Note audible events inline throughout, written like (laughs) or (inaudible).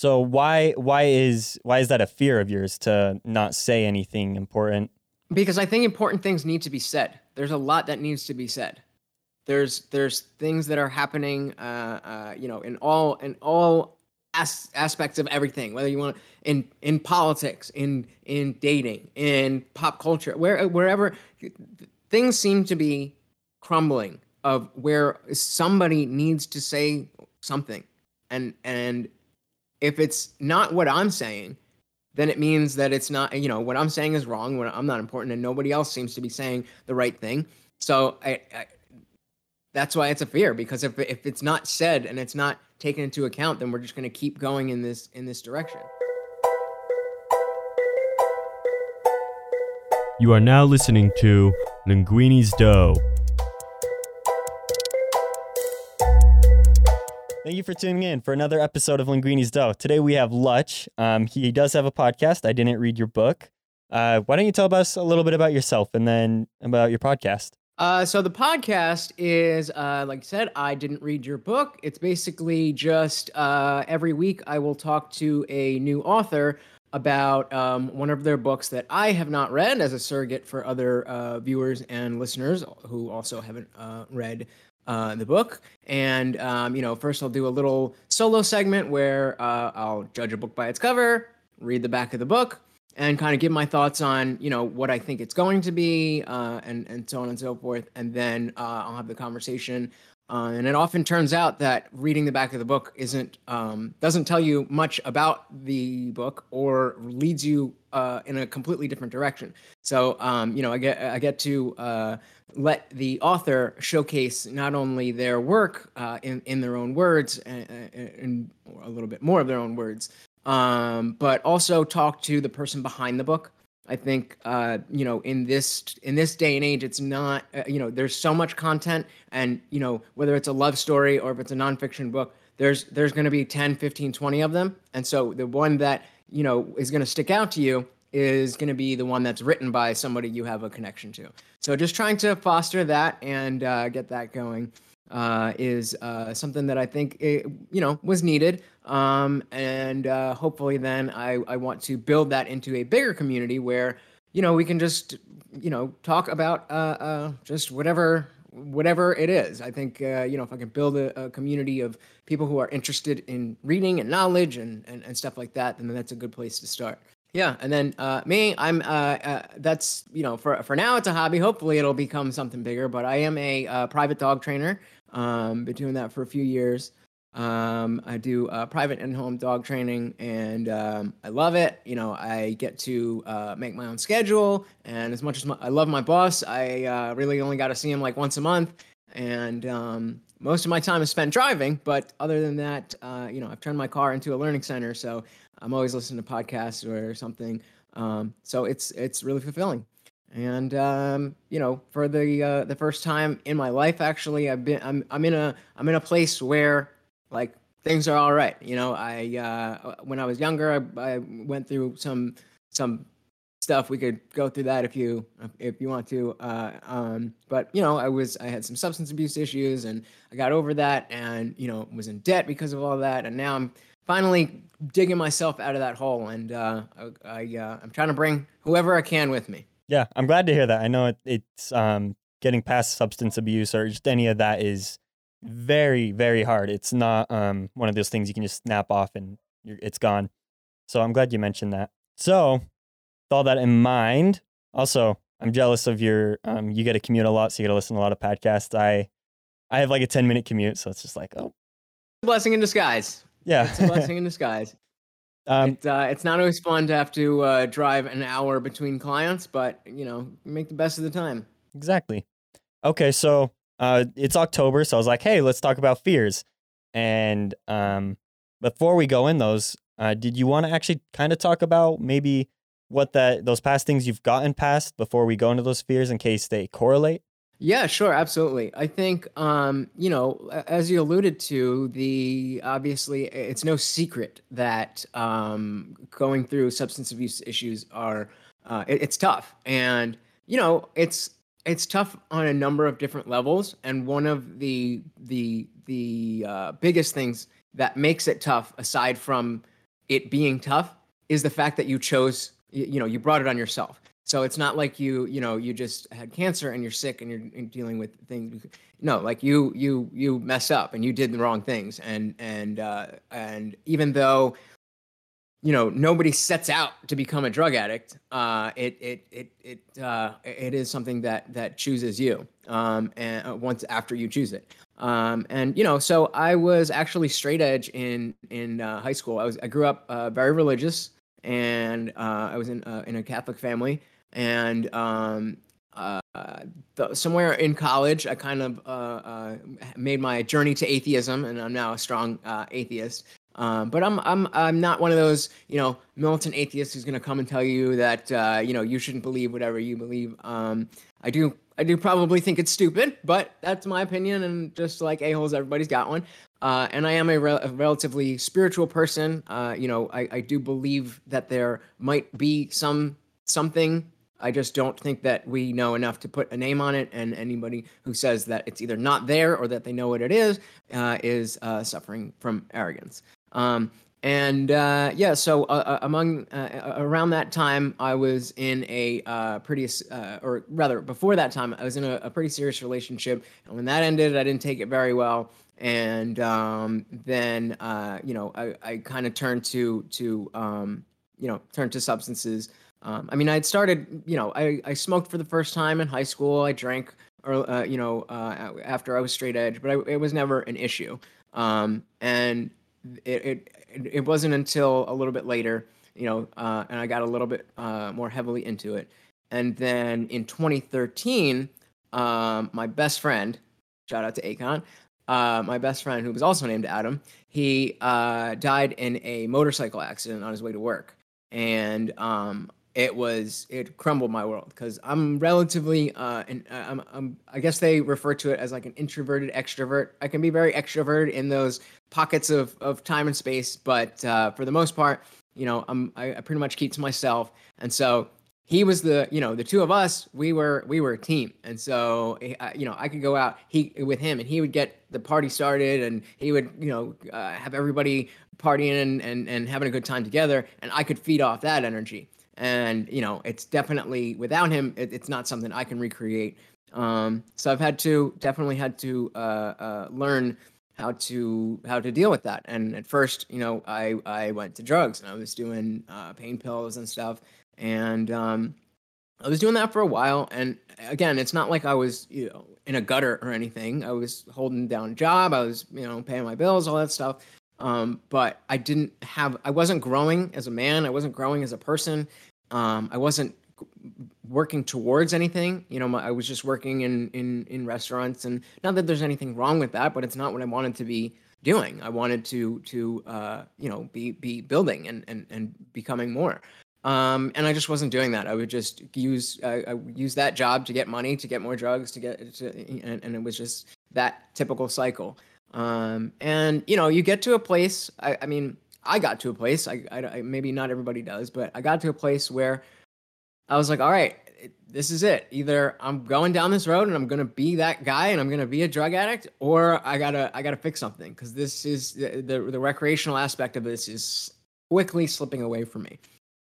So why why is why is that a fear of yours to not say anything important? Because I think important things need to be said. There's a lot that needs to be said. There's there's things that are happening, uh, uh, you know, in all in all as- aspects of everything. Whether you want in in politics, in in dating, in pop culture, where wherever things seem to be crumbling of where somebody needs to say something and and if it's not what i'm saying then it means that it's not you know what i'm saying is wrong i'm not important and nobody else seems to be saying the right thing so I, I that's why it's a fear because if, if it's not said and it's not taken into account then we're just going to keep going in this in this direction You are now listening to Linguini's Dough. Thank you for tuning in for another episode of Linguini's Dough. Today we have Lutch. Um, he does have a podcast. I didn't read your book. Uh, why don't you tell us a little bit about yourself and then about your podcast? Uh, so the podcast is, uh, like I said, I didn't read your book. It's basically just uh, every week I will talk to a new author about um, one of their books that I have not read as a surrogate for other uh, viewers and listeners who also haven't uh, read uh, the book. And, um, you know, first I'll do a little solo segment where uh, I'll judge a book by its cover, read the back of the book, and kind of give my thoughts on, you know, what I think it's going to be, uh, and, and so on and so forth. And then uh, I'll have the conversation. Uh, and it often turns out that reading the back of the book isn't um, doesn't tell you much about the book or leads you uh, in a completely different direction. So um, you know, I get I get to let the author showcase not only their work uh, in in their own words and, and, a little bit more of their own words, um, but also talk to the person behind the book. I think uh, you know in this in this day and age, it's not uh, you know there's so much content, and you know whether it's a love story or if it's a nonfiction book, there's there's going to be 10, 15, 20 of them, and so the one that you know is going to stick out to you is going to be the one that's written by somebody you have a connection to. So just trying to foster that and uh, get that going uh, is uh, something that I think it, you know was needed. Um, and uh, hopefully, then I, I want to build that into a bigger community where you know we can just you know talk about uh, uh, just whatever whatever it is. I think uh, you know if I can build a, a, community of people who are interested in reading and knowledge and, and, and stuff like that, then that's a good place to start. Yeah, and then uh, me, I'm uh, uh, that's you know for for now it's a hobby. Hopefully it'll become something bigger. But I am a uh, private dog trainer. Um, been doing that for a few years. Um, I do uh, private in-home dog training, and um, I love it. You know, I get to uh, make my own schedule, and as much as my, I love my boss, I really only got to see him like once a month. And um, most of my time is spent driving, but other than that, you know, I've turned my car into a learning center, so I'm always listening to podcasts or something. Um, so it's it's really fulfilling. And um, you know, for the uh, the first time in my life, actually, I've been I'm I'm in a I'm in a place where like things are all right. You know, I uh, when I was younger, I, I went through some some stuff. We could go through that if you if you want to. Uh, um, but you know, I was I had some substance abuse issues, and I got over that, and you know, was in debt because of all that, and now I'm finally digging myself out of that hole, and uh, I, I uh, I'm trying to bring whoever I can with me. Yeah, I'm glad to hear that. I know it, it's um, getting past substance abuse or just any of that is very very hard. It's not um, one of those things you can just snap off and it's gone. So I'm glad you mentioned that. So with all that in mind, also I'm jealous of your um, you get to commute a lot, so you get to listen to a lot of podcasts. I I have like a 10 minute commute, so it's just like oh, blessing in disguise. Yeah, it's a blessing in (laughs) disguise. Um, it, uh, it's not always fun to have to uh, drive an hour between clients, but you know, make the best of the time. Exactly. Okay, so uh, it's October, so I was like, hey, let's talk about fears. And um, before we go in those, uh, did you want to actually kind of talk about maybe what that those past things you've gotten past before we go into those fears in case they correlate? Yeah, sure, absolutely. I think, um, you know, as you alluded to, the obviously it's no secret that um, going through substance abuse issues are uh, it, it's tough, and you know, it's it's tough on a number of different levels. And one of the the the uh, biggest things that makes it tough, aside from it being tough is the fact that you chose, you know, you brought it on yourself. So it's not like you, you know, you just had cancer and you're sick and you're dealing with things. No, like you, you, you messed up and you did the wrong things. And and uh, and even though, you know, nobody sets out to become a drug addict, uh, it it it it uh, it is something that that chooses you. Um, and uh, once after you choose it. Um, and you know, so I was actually straight edge in in uh, high school. I was I grew up uh, very religious, and uh, I was in uh, in a Catholic family and um, uh, the, somewhere in college, I kind of uh, uh, made my journey to atheism, and I'm now a strong uh, atheist. Um, but I'm I'm I'm not one of those you know militant atheists who's going to come and tell you that uh, you know you shouldn't believe whatever you believe. Um, I do I do probably think it's stupid, but that's my opinion, and just like a holes, everybody's got one. Uh, and I am a, re- a relatively spiritual person. You know, I, I do believe that there might be some something I just don't think that we know enough to put a name on it. And anybody who says that it's either not there or that they know what it is uh, is uh, suffering from arrogance. Um, and uh, yeah, so uh, uh, among uh, around that time, I was in a pretty, or rather, before that time, I was in a, a, pretty serious relationship. And when that ended, I didn't take it very well. And um, then, you know, I, I kind of turned to to um, you know turned to substances. Um, I mean, I started, you know, I, I smoked for the first time in high school. I drank, or uh, you know, uh, after I was straight edge, but I, it was never an issue. Um, and it, it it wasn't until a little bit later, you know, uh, and I got a little bit uh, more heavily into it. And then in 2013, um, my best friend, shout out to Akon, uh, my best friend who was also named Adam, he uh, died in a motorcycle accident on his way to work and um, it was it crumbled my world because I'm relatively uh, and uh, I'm, I'm I guess they refer to it as like an introverted extrovert. I can be very extroverted in those pockets of of time and space, but uh, for the most part, you know, I'm I, I pretty much keep to myself, and so he was the you know the two of us we were we were a team. And so eh, you know i could go out he with him and he would get the party started and he would you know uh, have everybody partying and, and and having a good time together and i could feed off that energy and you know it's definitely without him it, it's not something i can recreate. Um, so i've had to definitely had to uh, uh, learn how to how to deal with that. And at first you know i i went to drugs and i was doing uh, pain pills and stuff. And um, i was doing that for a while. And again it's not like i was you know in a gutter or anything. I was holding down a job. I was you know paying my bills all that stuff um, but i didn't have i wasn't growing as a man i wasn't growing as a person um, I wasn't working towards anything. You know, my, I was just working in in in restaurants, and not that there's anything wrong with that, but it's not what I wanted to be doing. I wanted to to uh, you know be be building and and and becoming more. Um, and I just wasn't doing that. I would just use uh, I use that job to get money, to get more drugs, to get to, and, and it was just that typical cycle. Um, and you know, you get to a place. I, I mean, I got to a place. I, I, maybe not everybody does, but I got to a place where I was like, all right, this is it. Either I'm going down this road and I'm gonna be that guy and I'm gonna be a drug addict, or I gotta I gotta fix something because this is the, the, the recreational aspect of this is quickly slipping away from me.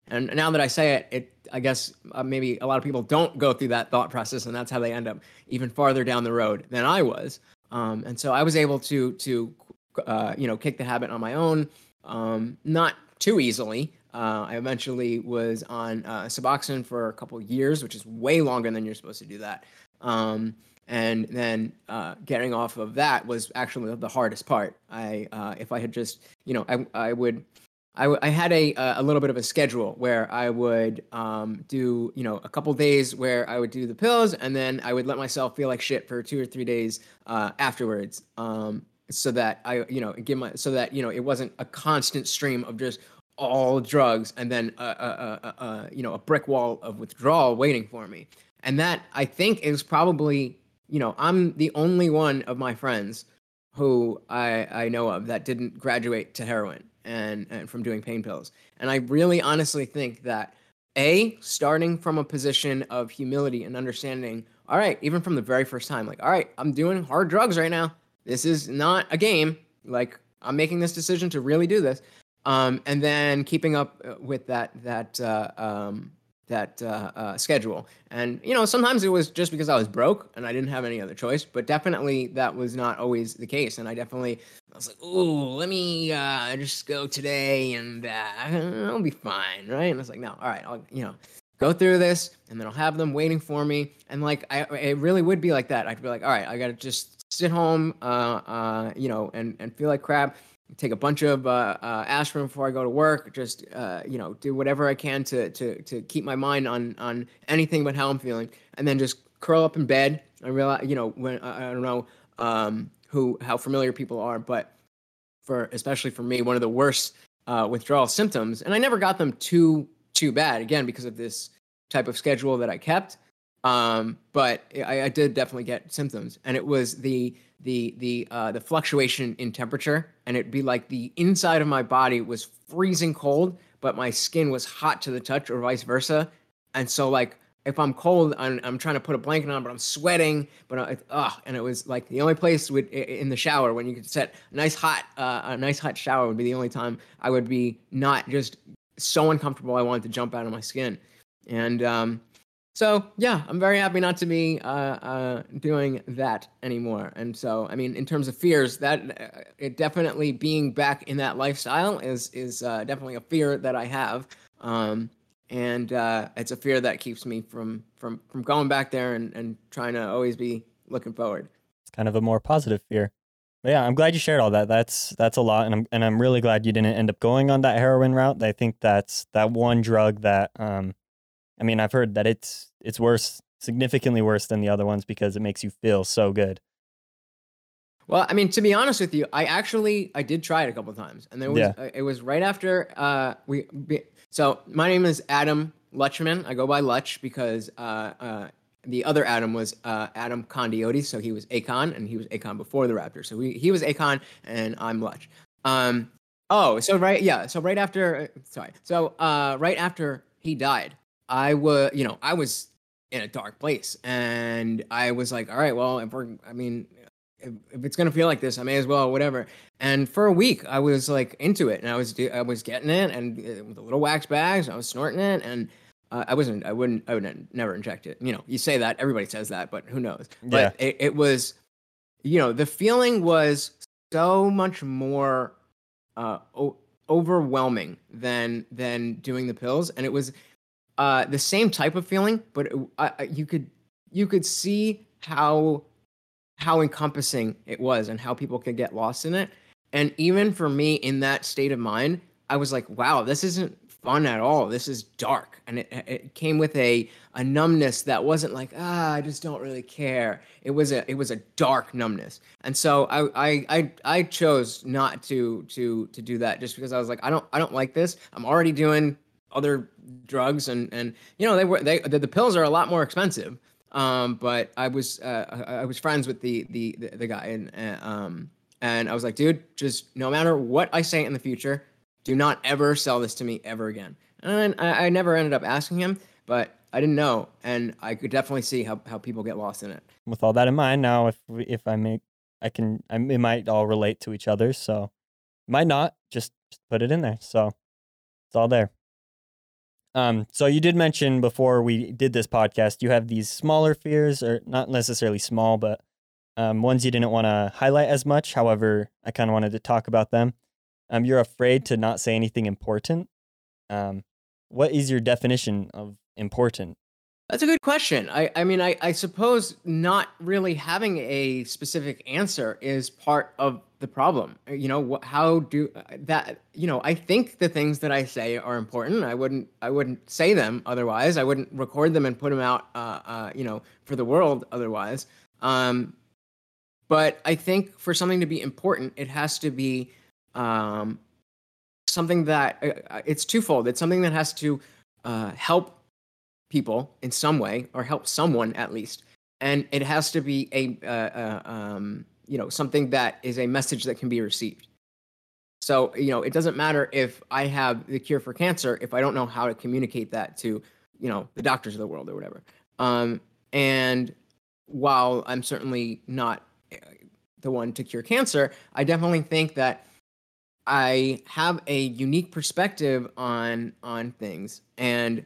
And now that I say it, it I guess uh, maybe a lot of people don't go through that thought process, and that's how they end up even farther down the road than I was. Um, and so I was able to to uh, you know kick the habit on my own um, not too easily. Uh, I eventually was on uh, Suboxone for a couple years, which is way longer than you're supposed to do that. Um, and then uh, getting off of that was actually the hardest part. I, uh, if I had just, you know, I, I would, I, had a a little bit of a schedule where I would um, do, you know, a couple days where I would do the pills, and then I would let myself feel like shit for two or three days uh, afterwards. Um, so that I, you know, give my so that you know it wasn't a constant stream of just all drugs and then a, a, a, a you know a brick wall of withdrawal waiting for me. And that I think is probably you know I'm the only one of my friends who I I know of that didn't graduate to heroin and, and from doing pain pills. And I really honestly think that a starting from a position of humility and understanding all right even from the very first time like all right i'm doing hard drugs right now this is not a game. Like I'm making this decision to really do this. um, and then keeping up uh, with that that uh, um, that uh, uh, schedule. And you know, sometimes it was just because I was broke and I didn't have any other choice. But definitely that was not always the case. And I definitely I was like, "Ooh, let me uh, just go today, and uh, I'll be fine, right?" And I was like, "No, all right, I'll you know." Go through this, and then I'll have them waiting for me. And like, I, it really would be like that. I'd be like, all right, I gotta just sit home, uh, uh, you know, and and feel like crap take a bunch of uh, uh, aspirin before I go to work. Just uh, you know, do whatever I can to to to keep my mind on on anything but how I'm feeling, and then just curl up in bed. I realize, you know, when I, I don't know um, who how familiar people are, but for especially for me, one of the worst uh, withdrawal symptoms, and I never got them too too bad. Again, because of this type of schedule that I kept. Um, but I, I did definitely get symptoms, and it was the the the uh, the fluctuation in temperature, and it'd be like the inside of my body was freezing cold, but my skin was hot to the touch, or vice versa. And so like if I'm cold, I'm, I'm trying to put a blanket on, but I'm sweating. But I, oh, and it was like the only place would in the shower when you could set a nice hot uh, a nice hot shower would be the only time I would be not just so uncomfortable. I wanted to jump out of my skin, and um, so yeah, I'm very happy not to be uh, uh, doing that anymore. And so, I mean, in terms of fears, that uh, it definitely being back in that lifestyle is is uh, definitely a fear that I have, um, and uh, it's a fear that keeps me from from from going back there and and trying to always be looking forward. It's kind of a more positive fear. But yeah, I'm glad you shared all that. That's that's a lot, and I'm and I'm really glad you didn't end up going on that heroin route. I think that's that one drug that um, I mean, I've heard that it's it's worse, significantly worse than the other ones because it makes you feel so good. Well, I mean, to be honest with you, I actually I did try it a couple times, and there was yeah. uh, it was right after uh, we. So my name is Adam Lutchman. I go by Lutch because uh, uh, the other Adam was uh, Adam Condiotis, so he was Akon, and he was Akon before the Raptor. So we, he was Akon, and I'm Lutch. Um, oh, so right, yeah, so right after, uh, sorry, so uh, right after he died, I was, you know, I was in a dark place, and I was like, all right, well, if we're, I mean, if, if it's gonna feel like this, I may as well, whatever. And for a week, I was like into it, and I was, I was getting it, and uh, with the little wax bags, I was snorting it, and uh, I wasn't, I wouldn't, I would never inject it. You know, you say that, everybody says that, but who knows? Yeah. But it, it was, you know, the feeling was so much more uh, o- overwhelming than than doing the pills, and it was uh, the same type of feeling, but you could you could see how how encompassing it was and how people could get lost in it. And even for me in that state of mind, I was like, wow, this isn't fun at all. This is dark. And it, it came with a, a numbness that wasn't like, ah, I just don't really care. It was a it was a dark numbness. And so I I I, I chose not to to to do that just because I was like, I don't I don't like this. I'm already doing other drugs and and you know they were they the, the pills are a lot more expensive. Um but i was uh i was friends with the the the, the guy and uh, um and i was like dude just no matter what i say in the future do not ever sell this to me ever again. And i, I never ended up asking him but i didn't know. And i could definitely see how, how people get lost in it. With all that in mind now if if i make i can I, it might all relate to each other. So might not. Just, just put it in there. So it's all there um, so you did mention before we did this podcast, you have these smaller fears, or not necessarily small, but um, ones you didn't want to highlight as much. However, I kind of wanted to talk about them. Um, you're afraid to not say anything important. Um, what is your definition of important? That's a good question. I, I mean, I, I suppose not really having a specific answer is part of the problem. You know, how do uh, that? You know, I think the things that I say are important. I wouldn't, I wouldn't say them otherwise. I wouldn't record them and put them out, uh, uh, you know, for the world otherwise. Um, but I think for something to be important, it has to be um, something that uh, uh it's twofold. It's something that has to uh, help people in some way or help someone at least. And it has to be a uh, uh, um, you know something that is a message that can be received. So you know it doesn't matter if i have the cure for cancer if i don't know how to communicate that to you know the doctors of the world or whatever. Um, and while i'm certainly not uh, the one to cure cancer i definitely think that I have a unique perspective on on things, and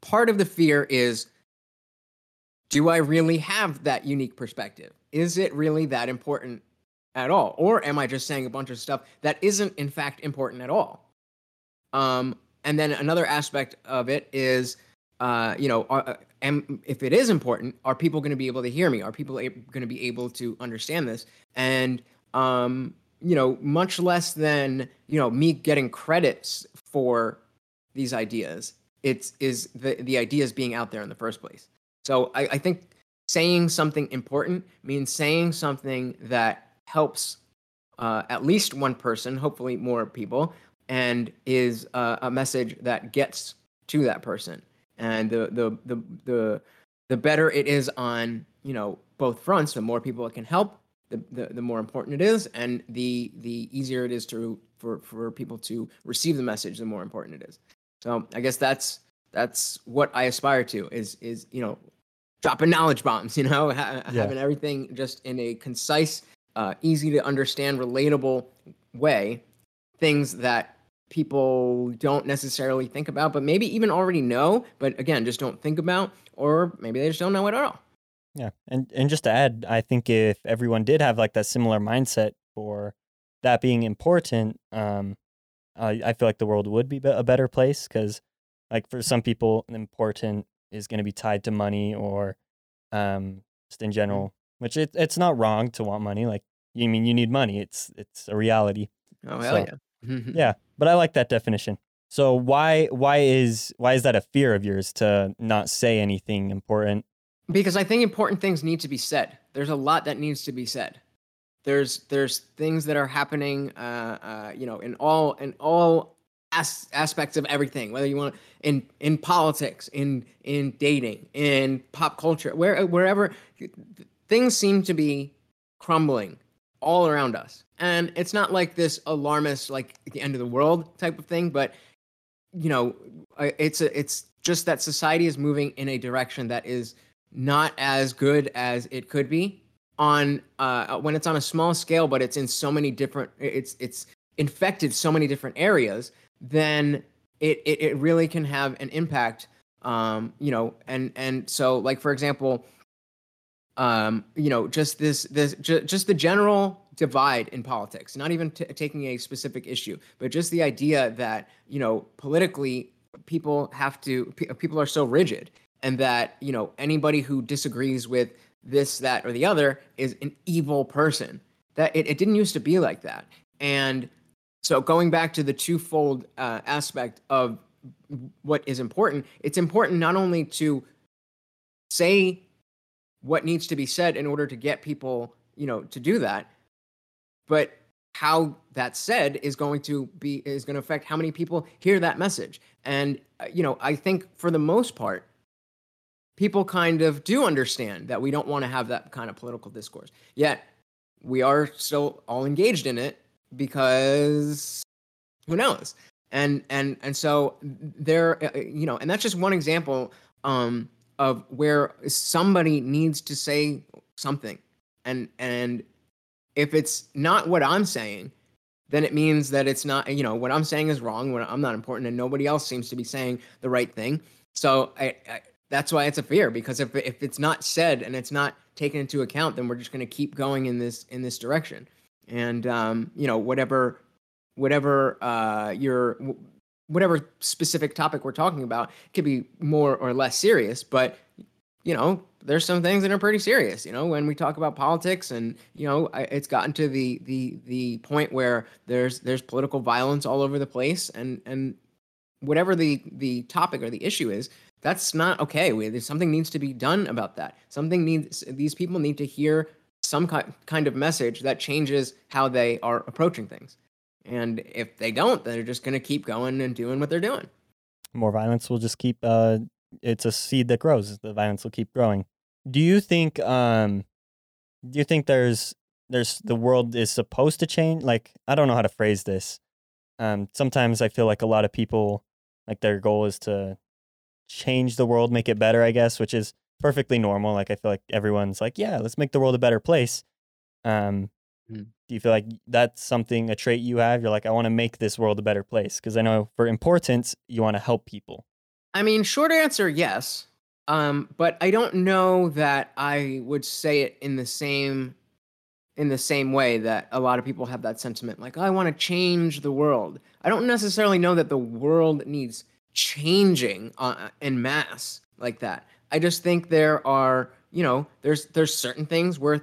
part of the fear is do I really have that unique perspective? Is it really that important at all? Or am I just saying a bunch of stuff that isn't in fact important at all? Um, and then another aspect of it is, uh, you know, are, uh, am, if it is important, are people going to be able to hear me? Are people going to be able to understand this? And, um, you know, much less than, you know, me getting credits for these ideas, it's is the, the ideas being out there in the first place. So I, I think saying something important means saying something that helps uh, at least one person, hopefully more people, and is uh, a message that gets to that person. And the the the the the better it is on you know both fronts, the more people it can help, the, the, the more important it is, and the the easier it is to for for people to receive the message, the more important it is. So I guess that's that's what I aspire to is is you know dropping knowledge bombs, (laughs) you know, ha- yeah. having everything just in a concise, uh, easy to understand, relatable way, things that people don't necessarily think about, but maybe even already know, but again, just don't think about, or maybe they just don't know it at all. Yeah, and and just to add, I think if everyone did have like that similar mindset for that being important, um, I, I feel like the world would be a better place because like for some people important is going to be tied to money or um just in mm-hmm. general mm-hmm. which it, it's not wrong to want money like you mean you need money it's it's a reality. Oh hell so, yeah. Yeah but i like that definition. So why why is why is that a fear of yours to not say anything important? Because i think important things need to be said. There's a lot that needs to be said there's there's things that are happening uh, uh you know in all in all as- aspects of everything whether you want in in politics in in dating in pop culture where wherever things seem to be crumbling all around us. And it's not like this alarmist like the end of the world type of thing but you know it's a, it's just that society is moving in a direction that is not as good as it could be on uh, when it's on a small scale but it's in so many different it's it's infected so many different areas then it, it, it really can have an impact. Um, you know, and and so like for example, um, you know, just this this ju- just the general divide in politics, not even t- taking a specific issue, but just the idea that you know politically people have to p- people are so rigid, and that you know anybody who disagrees with this that or the other is an evil person. That it, it didn't used to be like that, and so going back to the twofold uh, aspect of what is important, it's important not only to say what needs to be said in order to get people, you know, to do that, but how that said is going to be is going to affect how many people hear that message. And uh, you know, I think for the most part, people kind of do understand that we don't want to have that kind of political discourse. Yet we are still all engaged in it because who knows? And and and so there, uh, you know, and that's just one example um, of where somebody needs to say something, and and if it's not what I'm saying, then it means that it's not, you know, what I'm saying is wrong. When I'm not important, and nobody else seems to be saying the right thing. So I, I, that's why it's a fear because if if it's not said and it's not taken into account, then we're just going to keep going in this in this direction. And um, you know whatever whatever uh, your whatever specific topic we're talking about could be more or less serious but you know there's some things that are pretty serious you know when we talk about politics and you know it's gotten to the the the point where there's there's political violence all over the place and and whatever the the topic or the issue is that's not okay we, something needs to be done about that something needs these people need to hear some kind of message that changes how they are approaching things. And if they don't, they're just going to keep going and doing what they're doing. More violence will just keep. Uh, it's a seed that grows. The violence will keep growing. Do you think? Um, do you think there's there's the world is supposed to change? Like I don't know how to phrase this. Um, sometimes I feel like a lot of people like their goal is to change the world, make it better. I guess, which is perfectly normal. Like I feel like everyone's like, yeah, let's make the world a better place. Um, mm. Do you feel like that's something, a trait you have? You're like, I want to make this world a better place. Because I know for importance, you want to help people. I mean, short answer, yes. Um, but I don't know that I would say it in the same in the same way that a lot of people have that sentiment like i want to change the world i don't necessarily know that the world needs changing uh, in mass like that. I just think there are you know there's there's certain things worth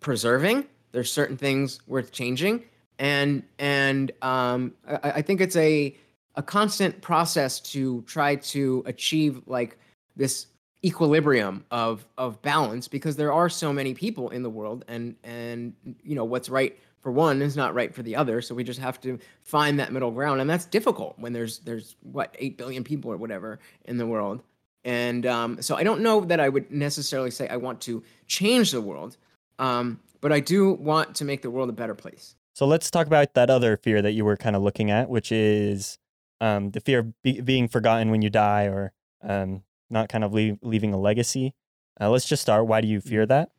preserving there's certain things worth changing and and um, I, I think it's a a constant process to try to achieve like this equilibrium of of balance because there are so many people in the world and and you know what's right for one is not right for the other so we just have to find that middle ground and that's difficult when there's there's what 8 billion people or whatever in the world and um, so i don't know that i would necessarily say i want to change the world um, but i do want to make the world a better place so let's talk about that other fear that you were kind of looking at which is um, the fear of be- being forgotten when you die or um, not kind of leave, leaving a legacy. Uh, let's just start. Why do you fear that?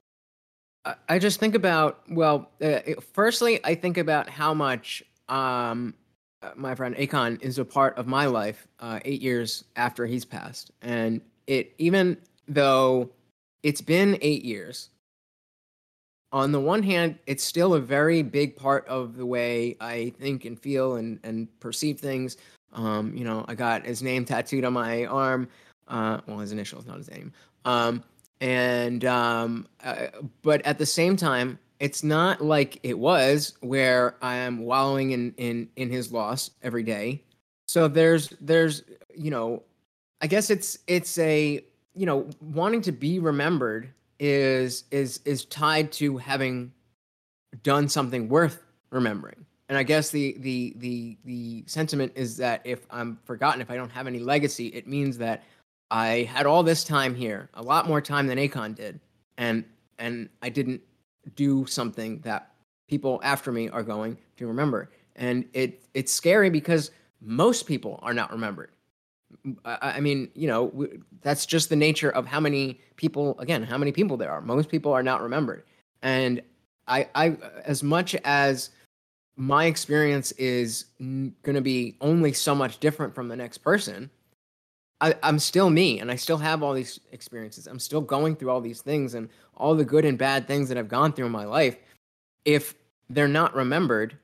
I just think about well, uh, firstly, I think about how much um, uh, my friend Akon is a part of my life uh, eight years after he's passed, and it even though it's been eight years. On the one hand, it's still a very big part of the way I think and feel and, and perceive things. Um, you know, I got his name tattooed on my arm uh, well, his initials, not his name. Um, and um, uh, but at the same time, it's not like it was where I am wallowing in in in his loss every day. So there's there's you know, I guess it's it's a you know wanting to be remembered is is is tied to having done something worth remembering. And I guess the the the the sentiment is that if I'm forgotten, if I don't have any legacy, it means that I had all this time here, a lot more time than Akon did, and and I didn't do something that people after me are going to remember. And it it's scary because most people are not remembered. I, I mean, you know, w- that's just the nature of how many people. Again, how many people there are. Most people are not remembered, and I, I as much as my experience is going to be only so much different from the next person I, I'm still me and I still have all these experiences. I'm still going through all these things and all the good and bad things that I've gone through in my life. If they're not remembered,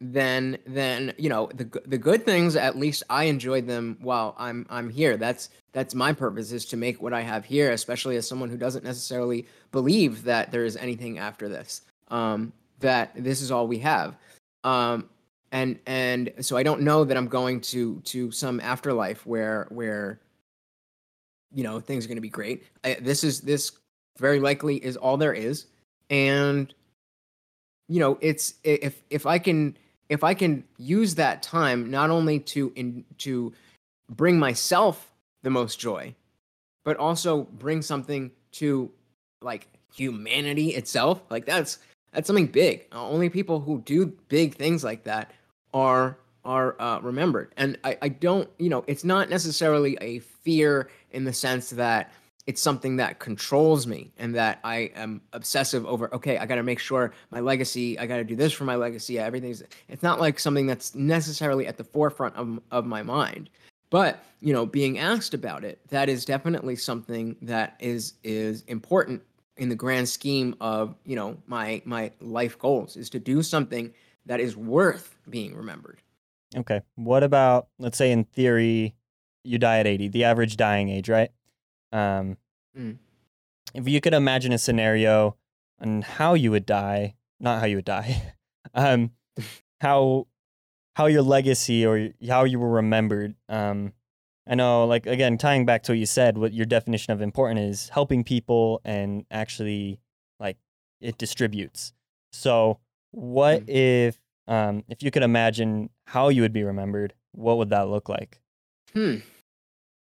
then then you know the the good things at least I enjoyed them while I'm I'm here. That's that's my purpose is to make what I have here, especially as someone who doesn't necessarily believe that there is anything after this. Um, that this is all we have. Um, and and so I don't know that I'm going to to some afterlife where where you know things are going to be great. I, this is this very likely is all there is, and you know it's if if I can if I can use that time not only to in to bring myself the most joy, but also bring something to like humanity itself. Like that's that's something big. Only people who do big things like that are are uh, remembered. And I, I don't, you know, it's not necessarily a fear in the sense that it's something that controls me and that I am obsessive over, okay, I got to make sure my legacy, I got to do this for my legacy. Everything's, it's not like something that's necessarily at the forefront of, of my mind. But, you know, being asked about it, that is definitely something that is is important in the grand scheme of, you know, my my life goals is to do something that is worth being remembered. Okay. What about, let's say, in theory, you die at 80, the average dying age, right? Um, mm. If you could imagine a scenario on how you would die, not how you would die, (laughs) um, (laughs) how how your legacy or how you were remembered. Um, I know, like again, tying back to what you said, what your definition of important is helping people and actually like it distributes. So what mm. if um, if you could imagine how you would be remembered? What would that look like? Hmm.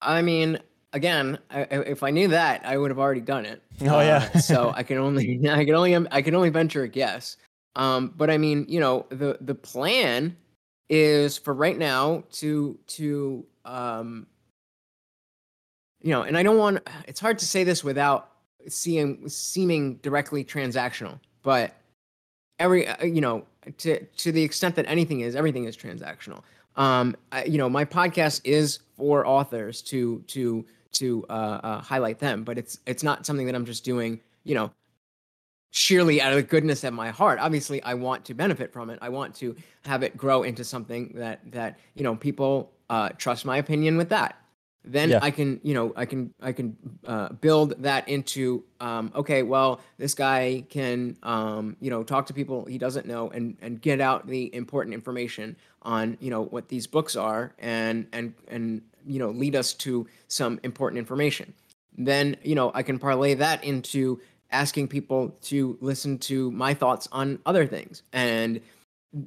I mean, again, I, if I knew that, I would have already done it. (laughs) Oh yeah. uh, so (laughs) I can only (laughs) I can only I can only venture a guess. Um, but I mean, you know, the the plan is for right now to to um, you know, and I don't want. It's hard to say this without seeing seeming directly transactional, but every uh, you know to to the extent that anything is everything is transactional. Um I, you know my podcast is for authors to to to uh, uh, highlight them but it's it's not something that i'm just doing you know sheerly out of the goodness of my heart. Obviously i want to benefit from it. I want to have it grow into something that that you know people uh, trust my opinion with that then Yeah. i can you know i can i can uh, build that into um, okay well this guy can um, you know talk to people he doesn't know and and get out the important information on you know what these books are and and and you know lead us to some important information then you know i can parlay that into asking people to listen to my thoughts on other things and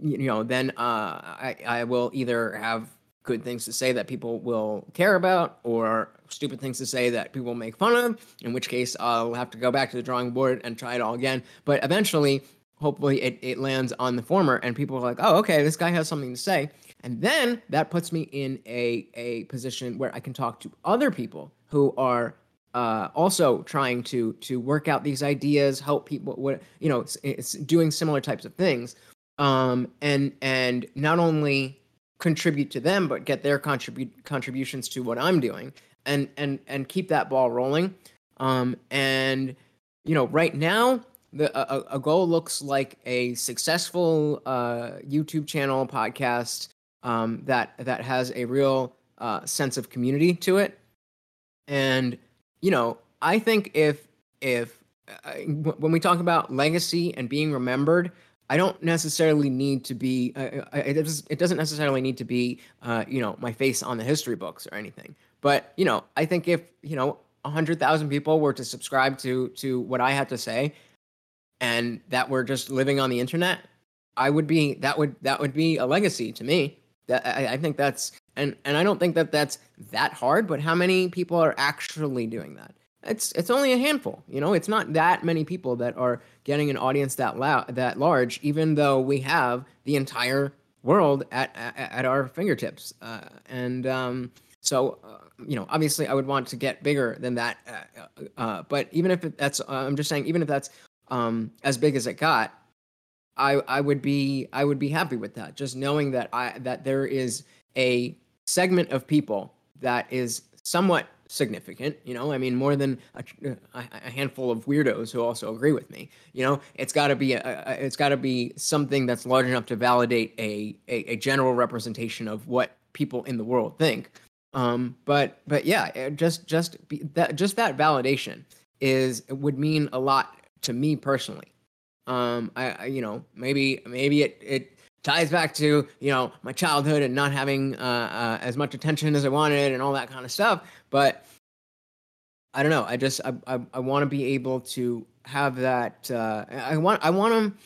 you know then uh, I, I will either have good things to say that people will care about or stupid things to say that people make fun of in which case i'll have to go back to the drawing board and try it all again but eventually hopefully it, it lands on the former and people are like oh okay this guy has something to say and then that puts me in a, a position where i can talk to other people who are uh, also trying to to work out these ideas, help people. What you know, it's, it's doing similar types of things, um, and and not only contribute to them, but get their contribute contributions to what I'm doing, and and and keep that ball rolling. Um, and you know, right now, the a, a goal looks like a successful uh, YouTube channel podcast um, that that has a real uh, sense of community to it, and you know, I think if if uh, when we talk about legacy and being remembered, I don't necessarily need to be. Uh, uh, it, does, it doesn't necessarily need to be, uh, you know, my face on the history books or anything. But you know, I think if you know hundred thousand people were to subscribe to to what I had to say, and that were just living on the internet, I would be that would that would be a legacy to me. That I, I think that's and and I don't think that that's that hard. But how many people are actually doing that? It's it's only a handful. You know, it's not that many people that are getting an audience that loud that large. Even though we have the entire world at at, at our fingertips, uh, and um, so uh, you know, obviously, I would want to get bigger than that. Uh, uh, but even if that's, uh, I'm just saying, even if that's um, as big as it got, I I would be I would be happy with that. Just knowing that I that there is a segment of people that is somewhat significant. You know, I mean, more than a, a a handful of weirdos who also agree with me. You know, it's got to be a, a it's got to be something that's large enough to validate a, a a general representation of what people in the world think. Um, but but yeah, just just be, that just that validation is would mean a lot to me personally. Um, I, I you know maybe maybe it it ties back to you know my childhood and not having uh, uh, as much attention as I wanted and all that kind of stuff. But I don't know. I just I I, I want to be able to have that. Uh, I want I want them.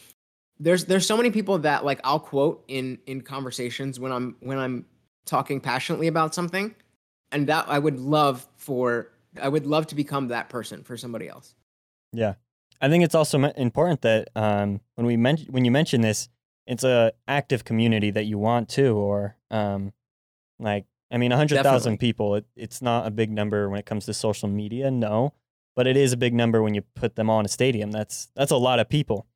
There's there's so many people that like I'll quote in in conversations when I'm when I'm talking passionately about something, and that I would love for I would love to become that person for somebody else. Yeah, I think it's also important that um, when we mention when you mention this, it's a active community that you want to, or um, like I mean, hundred thousand people. It, it's not a big number when it comes to social media, no, but it is a big number when you put them on a stadium. That's that's a lot of people.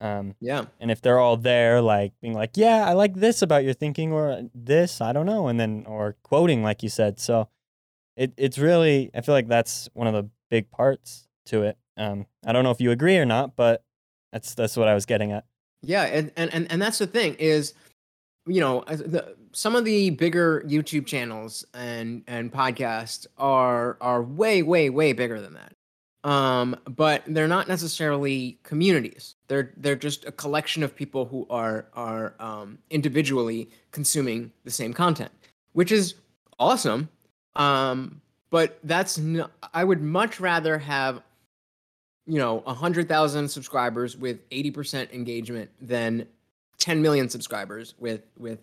Um, Yeah. and if they're all there, like being like, "Yeah, I like this about your thinking," or "This, I don't know," and then or quoting, like you said, so it it's really I feel like that's one of the big parts to it. Um, I don't know if you agree or not, but that's that's what I was getting at. Yeah, and and and, and that's the thing is, you know, the, some of the bigger YouTube channels and and podcasts are are way way way bigger than that. Um, but they're not necessarily communities. They're they're just a collection of people who are are um, individually consuming the same content, which is awesome. Um, but that's I would much rather have you know, 100,000 subscribers with 80% engagement than 10 million subscribers with with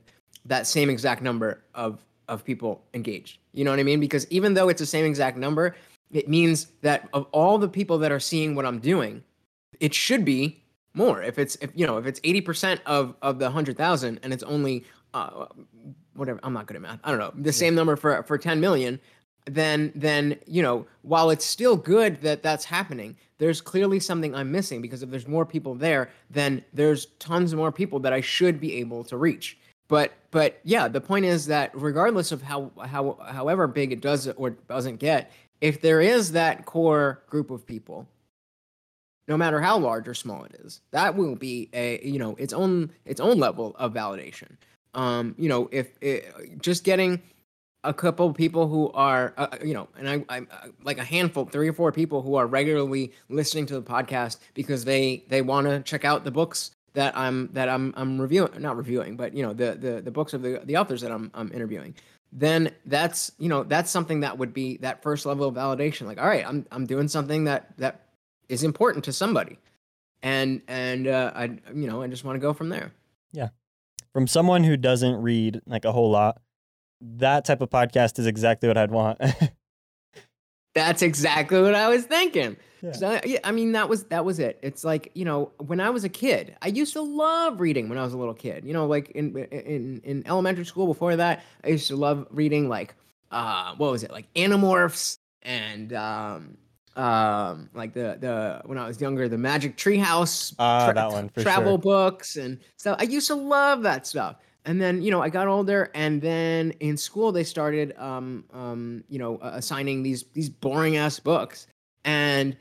that same exact number of of people engaged. You know what I mean? Because even though it's the same exact number, it means that of all the people that are seeing what I'm doing, it should be more. If it's if you know, if it's 80% of of the 100,000 and it's only uh whatever, I'm not good at math. I don't know. The same number for for 10 million, then then you know while it's still good that that's happening there's clearly something i'm missing because if there's more people there then there's tons more people that i should be able to reach. But but yeah the point is that regardless of how how however big it does or doesn't get if there is that core group of people no matter how large or small it is that will be a you know its own its own level of validation. Um you know if it, just getting a couple people who are uh, you know and I, i'm uh, like a handful three or four people who are regularly listening to the podcast because they they want to check out the books that i'm that i'm i'm reviewing not reviewing but you know the the, the books of the, the authors that i'm i'm interviewing. Then that's you know that's something that would be that first level of validation. Like all right i'm i'm doing something that that is important to somebody. And and uh, i you know i just want to go from there. Yeah. From someone who doesn't read like a whole lot, that type of podcast is exactly what I'd want. (laughs) That's exactly what I was thinking. Yeah. So, yeah, I mean that was that was it. It's like you know when I was a kid, I used to love reading when I was a little kid. You know, like in in in elementary school. Before that, I used to love reading like uh what was it like Animorphs and um um like the the when I was younger the Magic Treehouse Ah, that one, for travel sure. books and stuff. I used to love that stuff. And then, you know, I got older and then in school they started um um you know assigning these these boring ass books. And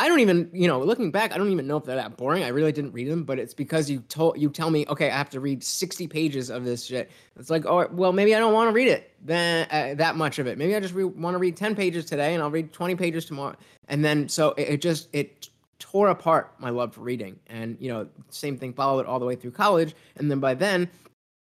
I don't even, you know, looking back, I don't even know if they're that boring. I really didn't read them, but it's because you told you tell me, okay, I have to read 60 pages of this shit. It's like, oh, well, maybe I don't want to read it then uh, that much of it. Maybe I just re- want to read 10 pages today and I'll read 20 pages tomorrow. And then so it, it just it tore apart my love for reading. And you know, same thing followed all the way through college. And then by then,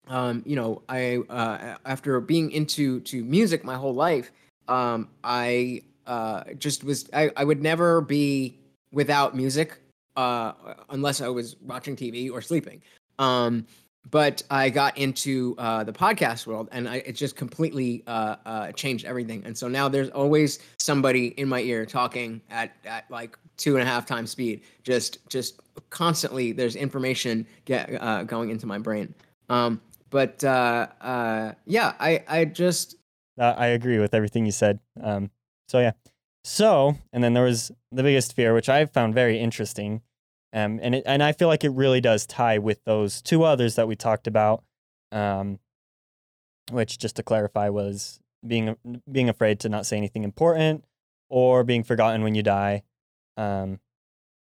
um, you know, I uh, after being into to music my whole life, um, I uh, just was I, I would never be without music uh, unless I was watching TV or sleeping. Um, but I got into uh, the podcast world, and I, it just completely uh, uh, changed everything. And so now there's always somebody in my ear talking at, at like two and a half times speed. Just just constantly, there's information get uh, going into my brain. Um, but uh, uh, yeah, I I just I agree with everything you said. Um, so yeah. So and then there was the biggest fear, which I found very interesting, um, and it, and I feel like it really does tie with those two others that we talked about, um, which just to clarify was being being afraid to not say anything important or being forgotten when you die. Um,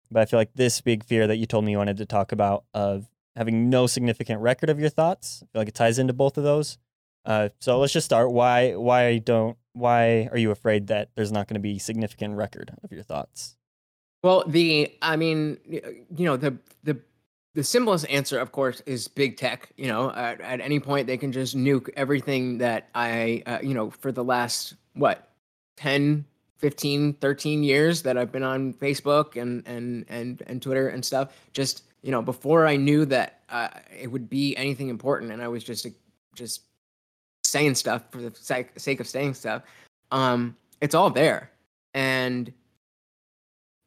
but I feel like this big fear that you told me you wanted to talk about of having no significant record of your thoughts, I feel like it ties into both of those. Uh, so let's just start. Why why don't why are you afraid that there's not going to be significant record of your thoughts? Well, the I mean, you know, the the the simplest answer, of course, is big tech. You know, at, at any point they can just nuke everything that I, uh, you know, for the last what 10, 15, 13 years that I've been on Facebook and and and and Twitter and stuff. Just you know, before I knew that uh, it would be anything important, and I was just just saying stuff for the sake, sake of saying stuff. Um, it's all there, and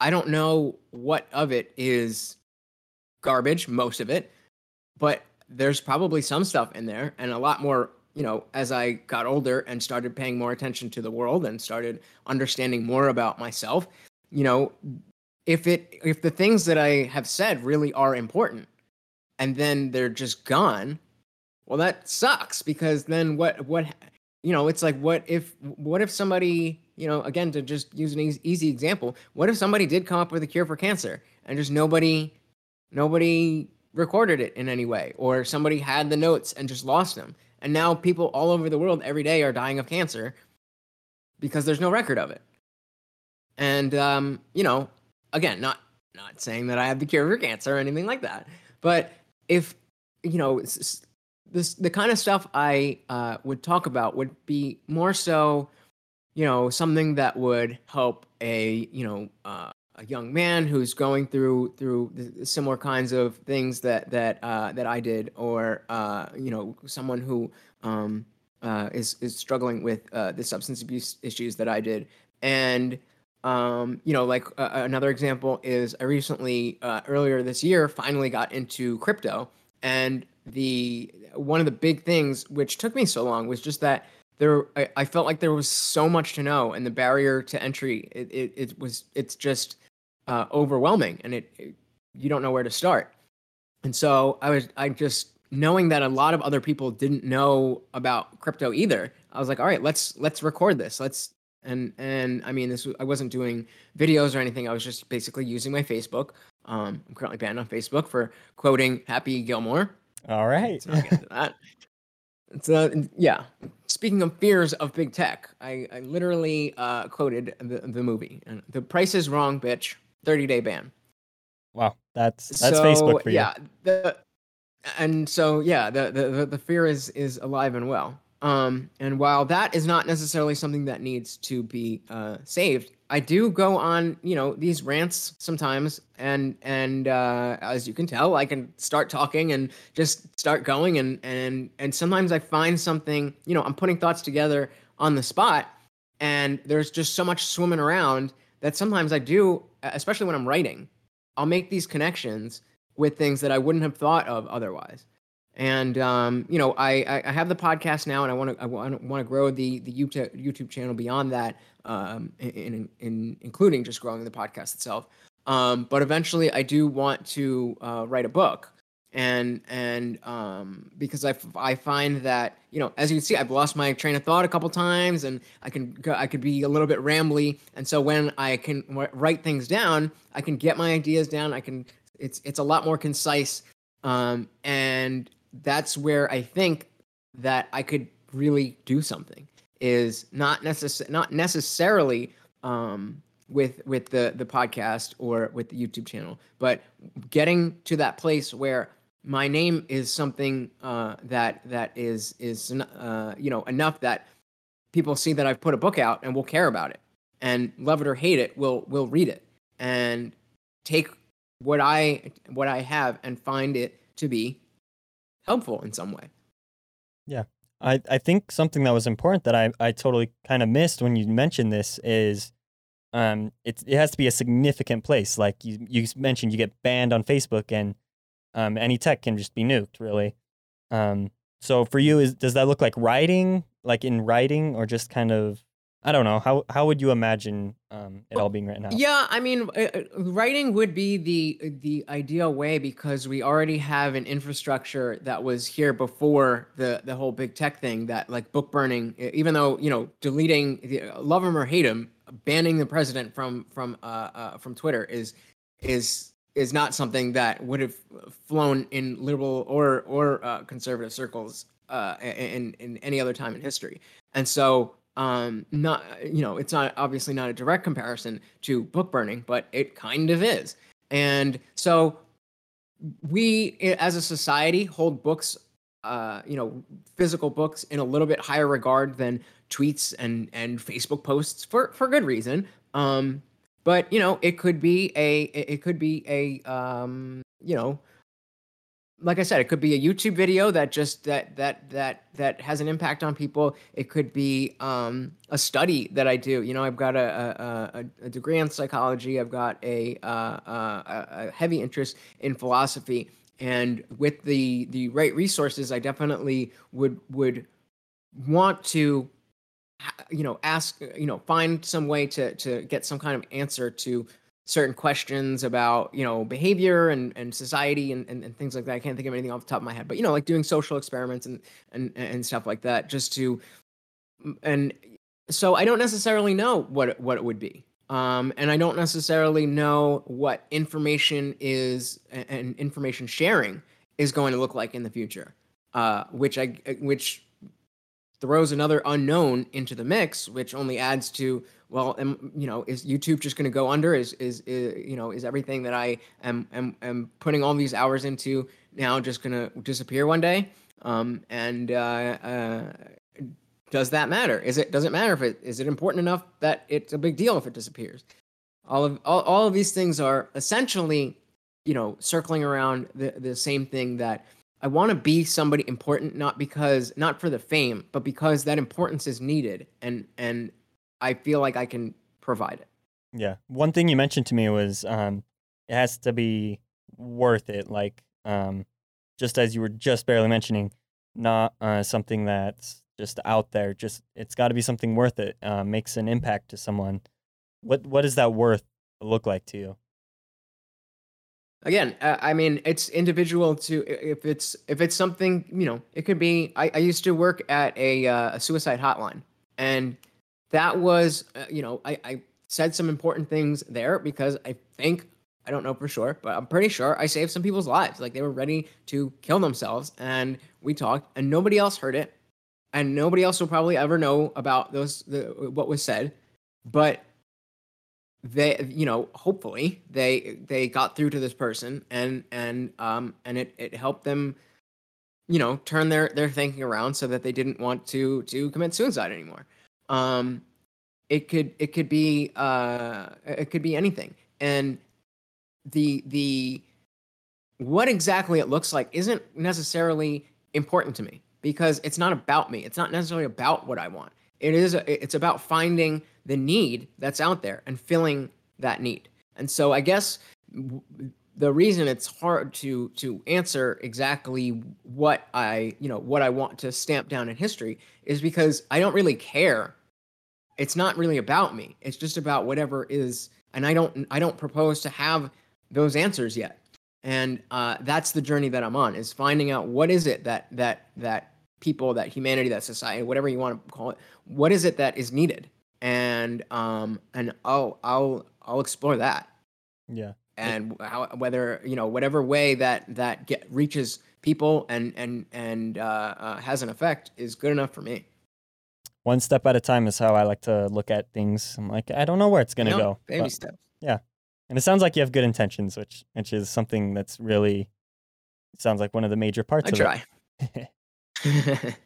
I don't know what of it is garbage, most of it, but there's probably some stuff in there and a lot more, you know, as I got older and started paying more attention to the world and started understanding more about myself, you know, if it if the things that I have said really are important and then they're just gone, well that sucks because then what what you know, it's like what if what if somebody, you know, again to just use an easy, easy example, what if somebody did come up with a cure for cancer and just nobody nobody recorded it in any way or somebody had the notes and just lost them. And now people all over the world every day are dying of cancer because there's no record of it. And um, you know, again, not not saying that I have the cure for cancer or anything like that, but if you know, this the kind of stuff I uh, would talk about would be more so, you know, something that would help a you know uh, a young man who's going through through similar kinds of things that that uh, that I did, or uh, you know, someone who um, uh, is is struggling with uh, the substance abuse issues that I did, and um, you know, like uh, another example is I recently uh, earlier this year finally got into crypto, and the one of the big things which took me so long was just that there I, I felt like there was so much to know and the barrier to entry it, it, it was it's just uh, overwhelming and it, it you don't know where to start. And so i was i just knowing that a lot of other people didn't know about crypto either i was like all right let's let's record this. Let's and and i mean this i wasn't doing videos or anything. I was just basically using my facebook. Um, i'm currently banned on facebook for quoting happy gilmore. All right. so (laughs) I'll get to that. It's uh, yeah. Speaking of fears of big tech, I, I literally uh, quoted the, the movie. And the price is wrong, bitch. 30 day ban. wow. That's that's so, Facebook for you. Yeah. The, and so yeah, the, the the the fear is is alive and well. Um, and while that is not necessarily something that needs to be uh, saved, I do go on, you know, these rants sometimes, and and uh, as you can tell, I can start talking and just start going, and and and sometimes I find something, you know, I'm putting thoughts together on the spot, and there's just so much swimming around that sometimes I do, especially when I'm writing, I'll make these connections with things that I wouldn't have thought of otherwise. And um, you know, I, I I have the podcast now, and I want to I want to grow the the YouTube YouTube channel beyond that, um, in, in, in including just growing the podcast itself. Um, but eventually, I do want to uh, write a book, and and um, because I find that you know, as you can see, I've lost my train of thought a couple times, and I can I could be a little bit rambly, and so when I can write things down, I can get my ideas down. I can it's it's a lot more concise, um, and that's where I think that I could really do something is not necess- not necessarily um, with with the the podcast or with the YouTube channel, but getting to that place where my name is something uh, that that is is uh, you know enough that people see that I've put a book out and will care about it and love it or hate it will will read it and take what I what I have and find it to be helpful in some way. Yeah. I, I think something that was important that I, I totally kind of missed when you mentioned this is um it, it has to be a significant place. Like you, you mentioned, you get banned on Facebook and um, any tech can just be nuked, really. Um, so for you, is does that look like writing, like in writing, or just kind of I don't know how how would you imagine um, it all being written out? Yeah, I mean, uh, uh, writing would be the the ideal way because we already have an infrastructure that was here before the the whole big tech thing. That like book burning, even though you know, deleting, the- love him or hate him, banning the president from from uh, uh from Twitter is is is not something that would have flown in liberal or or uh, conservative circles uh, in in any other time in history. And so um not you know it's not obviously not a direct comparison to book burning but it kind of is. And so we as a society hold books uh you know physical books in a little bit higher regard than tweets and and facebook posts for for good reason. Um but you know it could be a it could be a um you know like I said, it could be a YouTube video that just that that that that has an impact on people. It could be um, a study that I do. You know, I've got a a, a, a degree in psychology. I've got a, uh, uh, a a heavy interest in philosophy, and with the the right resources, I definitely would would want to you know ask you know find some way to to get some kind of answer to certain questions about you know behavior and, and society and, and, and things like that. I can't think of anything off the top of my head but you know like doing social experiments and and and stuff like that just to and so i don't necessarily know what what it would be um, and i don't necessarily know what information is and information sharing is going to look like in the future uh, which i which throws another unknown into the mix, which only adds to well, am, you know, is YouTube just going to go under? Is, is is you know is everything that I am am am putting all these hours into now just going to disappear one day? Um, and uh, uh, does that matter? Is it does it matter if it is it important enough that it's a big deal if it disappears? All of all, all of these things are essentially, you know, circling around the the same thing that I want to be somebody important, not because not for the fame, but because that importance is needed, and and I feel like I can provide it. Yeah. One thing you mentioned to me was um, it has to be worth it. Like, um, just as you were just barely mentioning, not uh, something that's just out there. Just it's got to be something worth it. Uh, makes an impact to someone. What what does that worth look like to you? Again, uh, I mean, it's individual to if it's if it's something you know, it could be. I, I used to work at a, uh, a suicide hotline, and that was uh, you know I, I said some important things there because I think I don't know for sure, but I'm pretty sure I saved some people's lives. Like they were ready to kill themselves, and we talked, and nobody else heard it, and nobody else will probably ever know about those the, what was said. But they, you know, hopefully they they got through to this person, and and um and it it helped them, you know, turn their their thinking around so that they didn't want to to commit suicide anymore. Um, it could it could be uh it could be anything, and the the what exactly it looks like isn't necessarily important to me because it's not about me. It's not necessarily about what I want. It is it's about finding the need that's out there and filling that need. And so I guess the reason it's hard to to answer exactly what I, you know, what I want to stamp down in history is because I don't really care. It's not really about me. It's just about whatever is and I don't I don't propose to have those answers yet. And uh, that's the journey that i'm on is finding out what is it that that that people that humanity that society whatever you want to call it what is it that is needed? And um and i'll i'll i'll explore that. Yeah. And how whether you know whatever way that that get reaches people and and and uh, uh, has an effect is good enough for me one step at a time is how i like to look at things i'm like i don't know where it's going to go baby steps yeah and it sounds like you have good intentions, which which is something that's really sounds like one of the major parts I of try. it. (laughs) (laughs)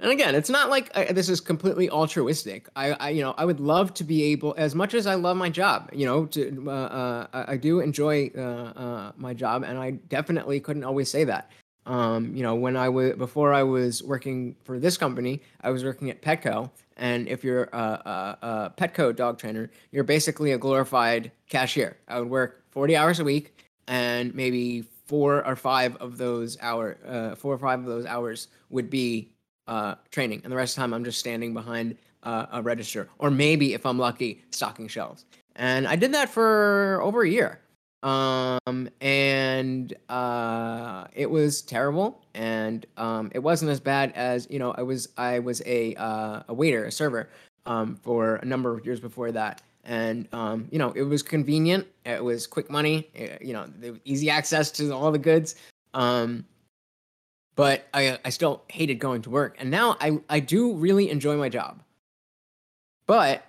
and again, it's not like I, this is completely altruistic. I, I, you know, I would love to be able, as much as I love my job, you know, to uh, uh, I do enjoy uh, uh my job, and I definitely couldn't always say that. Um, you know, when I was before I was working for this company, I was working at Petco, and if you're a, a, a Petco dog trainer, you're basically a glorified cashier. I would work 40 hours a week, and maybe four or five of those hour, uh, four or five of those hours would be uh, training, and the rest of the time I'm just standing behind uh, a register, or maybe if I'm lucky, stocking shelves. And I did that for over a year um and uh it was terrible. And um it wasn't as bad as you know i was i was a uh, a waiter a server um for a number of years before that. And um you know it was convenient. It was quick money. It, eh, you know easy access to all the goods. Um but i i still hated going to work. And now i i do really enjoy my job. But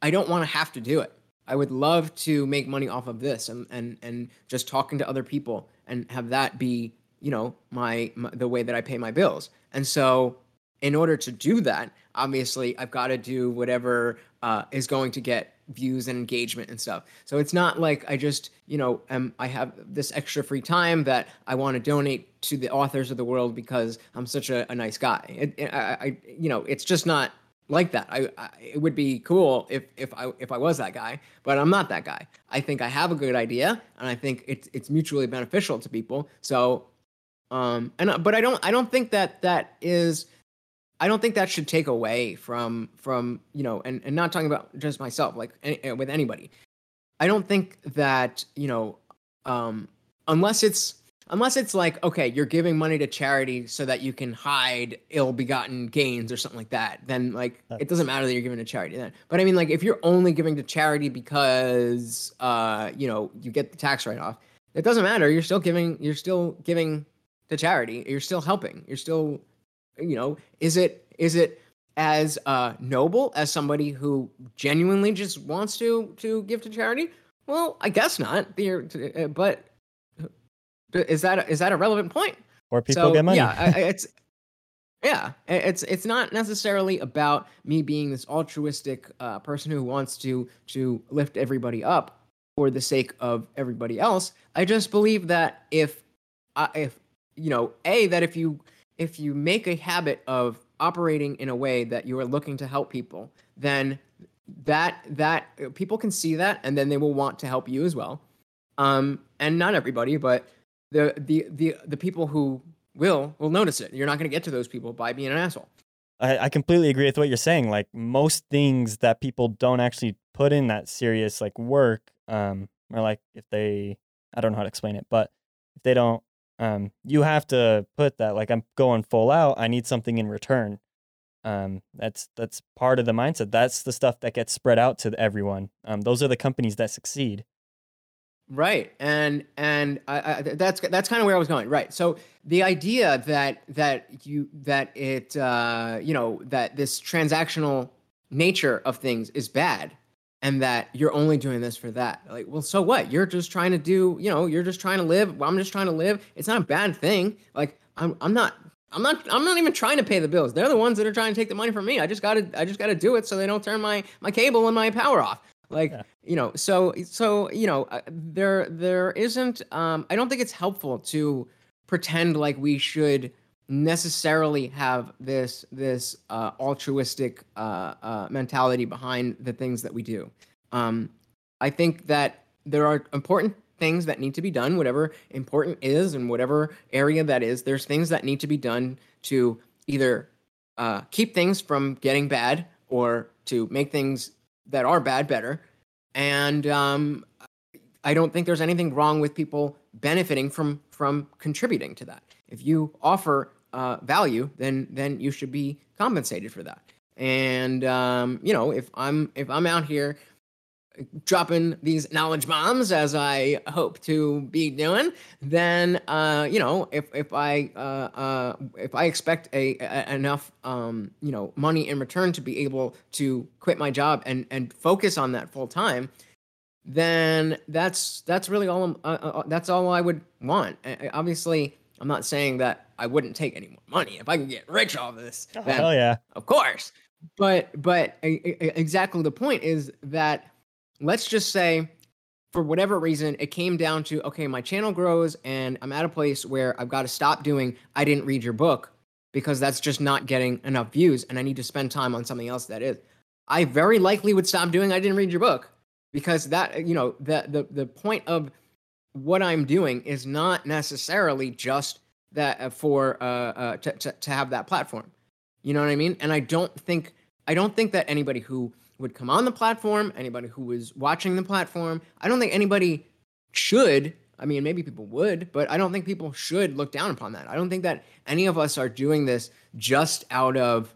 i don't want to have to do it I would love to make money off of this and and and just talking to other people and have that be you know my, my the way that I pay my bills. And so in order to do that, obviously I've got to do whatever uh, is going to get views and engagement and stuff. So it's not like I just, you know, am I have this extra free time that I want to donate to the authors of the world because I'm such a, a nice guy. It, it, I, I, you know, it's just not like that. I, I, it would be cool if if I if I was that guy, but I'm not that guy. I think I have a good idea, and I think it's it's mutually beneficial to people. So, um, and uh, but I don't I don't think that that is. I don't think that should take away from from you know, and and not talking about just myself, like any, with anybody. I don't think that you know, um, unless it's unless it's like okay you're giving money to charity so that you can hide ill-begotten gains or something like that then like That's... it doesn't matter that you're giving to charity then. But i mean like if you're only giving to charity because uh you know you get the tax write-off it doesn't matter. You're still giving you're still giving to charity. You're still helping. You're still you know is it is it as uh noble as somebody who genuinely just wants to to give to charity? Well i guess not. Uh, but is that is that a relevant point? Or people so, get money. Yeah, it's yeah, it's it's not necessarily about me being this altruistic uh, person who wants to to lift everybody up for the sake of everybody else. I just believe that if uh, if you know, a that if you if you make a habit of operating in a way that you are looking to help people, then that that people can see that and then they will want to help you as well. Um, and not everybody, but the the the the people who will will notice it. You're not going to get to those people by being an asshole. I, I completely agree with what you're saying. Like most things that people don't actually put in that serious like work, um, or like if they, I don't know how to explain it, but if they don't, um, you have to put that like I'm going full out. I need something in return. Um, that's that's part of the mindset. That's the stuff that gets spread out to everyone. Um, those are the companies that succeed. Right, and and I, I, that's that's kind of where I was going. Right, so the idea that that you that it uh, you know that this transactional nature of things is bad, and that you're only doing this for that. Like, well, so what? You're just trying to do, you know, you're just trying to live. I'm just trying to live. It's not a bad thing. Like, I'm I'm not I'm not I'm not even trying to pay the bills. They're the ones that are trying to take the money from me. I just got to I just got to do it so they don't turn my my cable and my power off. Like, yeah. you know, so so you know, uh, there there isn't um I don't think it's helpful to pretend like we should necessarily have this this uh, altruistic uh, uh, mentality behind the things that we do. Um, I think that there are important things that need to be done, whatever important is, and whatever area that is. There's things that need to be done to either uh, keep things from getting bad or to make things that are bad better. And um, I don't think there's anything wrong with people benefiting from from contributing to that. If you offer uh, value, then then you should be compensated for that. And um, you know, if I'm if I'm out here dropping these knowledge bombs as I hope to be doing, then uh, you know if if I uh, uh, if I expect a, a enough um, you know money in return to be able to quit my job and and focus on that full time, then that's that's really all uh, uh, that's all I would want. Obviously, I'm not saying that I wouldn't take any more money if I can get rich off this. Oh, hell yeah, of course. But but exactly the point is that let's just say for whatever reason it came down to okay my channel grows and i'm at a place where i've got to stop doing i didn't read your book because that's just not getting enough views and i need to spend time on something else that is. I very likely would stop doing i didn't read your book because that you know the the, the point of what i'm doing is not necessarily just that uh, for uh, uh to, to, to have that platform. You know what i mean? And i don't think i don't think that anybody who would come on the platform, anybody who was watching the platform. I don't think anybody should. I mean, maybe people would, but I don't think people should look down upon that. I don't think that any of us are doing this just out of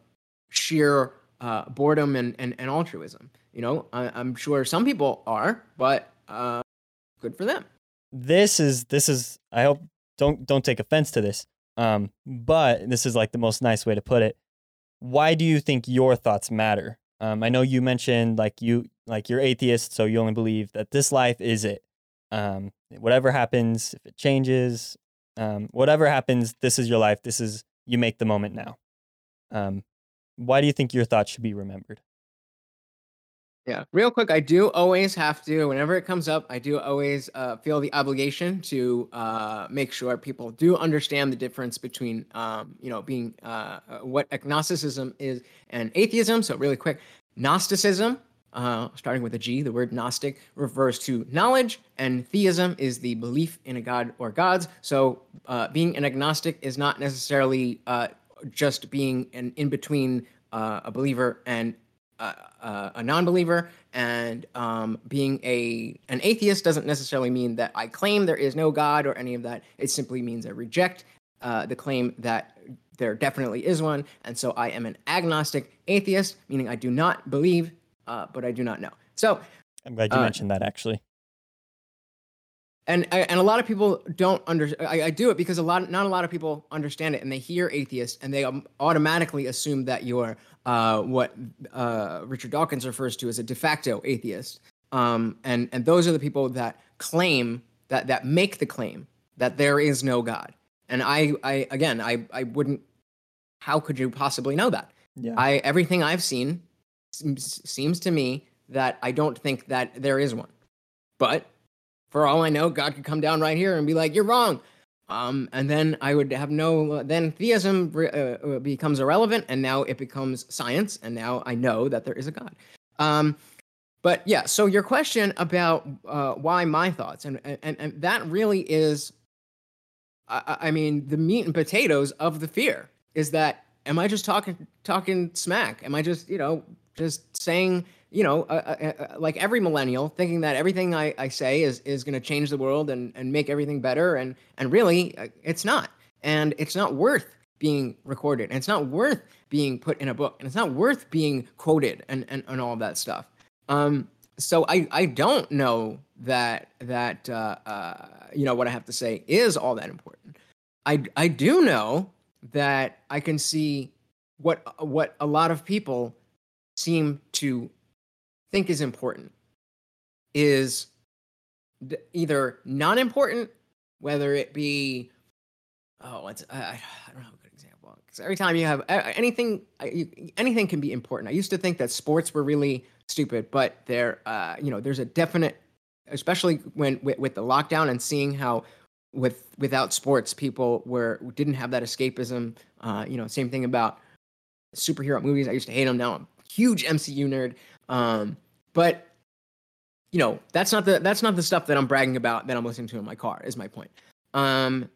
sheer uh, boredom and, and, and altruism. You know, I, am sure some people are, but uh, good for them. This is this is. I hope don't don't take offense to this. Um, but this is like the most nice way to put it. Why do you think your thoughts matter? Um, I know you mentioned like you like you're atheist, so you only believe that this life is it. Um, whatever happens, if it changes, um, whatever happens, this is your life. This is you make the moment now. Um, why do you think your thoughts should be remembered? Yeah, real quick, I do always have to, whenever it comes up, I do always uh, feel the obligation to uh, make sure people do understand the difference between, um, you know, being uh, uh what agnosticism is and atheism. So, really quick, Gnosticism, uh, starting with a G, the word Gnostic refers to knowledge, and theism is the belief in a god or gods. So, uh, being an agnostic is not necessarily just being an in between a believer and a, a non-believer and um, being a an atheist doesn't necessarily mean that I claim there is no God or any of that. It simply means I reject uh, the claim that there definitely is one, and so I am an agnostic atheist, meaning I do not believe, uh, but I do not know. So I'm glad you uh, mentioned that actually and and a lot of people don't under I, I, do it because a lot not a lot of people understand it and they hear atheist and they um, automatically assume that you're uh, what uh, Richard Dawkins refers to as a de facto atheist. Um, and and those are the people that claim that that make the claim that there is no God. And I I again I I wouldn't how could you possibly know that? Yeah. I everything I've seen seems, seems to me that I don't think that there is one. But for all I know, God could come down right here and be like, "You're wrong," um, and then I would have no. Then theism uh, uh, becomes irrelevant, and now it becomes science, and now I know that there is a God. Um, but yeah, so your question about uh, why my thoughts, and, and and that really is, I, I mean, the meat and potatoes of the fear is that Am I just talking talking smack? Am I just you know just saying you know uh, uh, uh, like every millennial thinking that everything I, I say is is going to change the world and and make everything better and and really uh, it's not. And it's not worth being recorded. And it's not worth being put in a book. And it's not worth being quoted and and, and all of that stuff. Um so i i don't know that that uh, uh you know what i have to say is all that important. I i do know that i can see what what a lot of people seem to think is important is either non important whether it be oh it's I, I don't have a good example. Because every time you have anything anything can be important. I used to think that sports were really stupid but there uh you know there's a definite especially when with, with the lockdown and seeing how with without sports people were didn't have that escapism uh you know same thing about superhero movies. I used to hate them now i'm huge mcu nerd um but you know that's not the that's not the stuff that i'm bragging about that i'm listening to in my car is my point. Um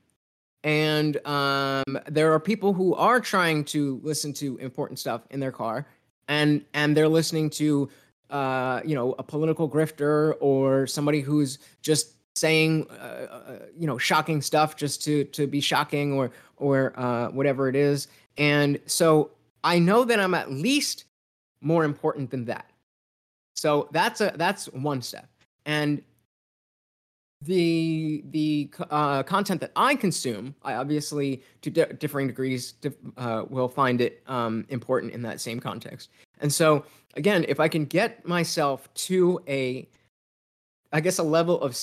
and um, there are people who are trying to listen to important stuff in their car and and they're listening to uh, you know a political grifter or somebody who's just saying uh, uh, you know shocking stuff just to to be shocking or or uh, whatever it is. And so i know that i'm at least more important than that so that's a that's one step and the the uh, content that I consume, I obviously to di- differing degrees uh, will find it um, important in that same context. And so again, if I can get myself to a, I guess a level of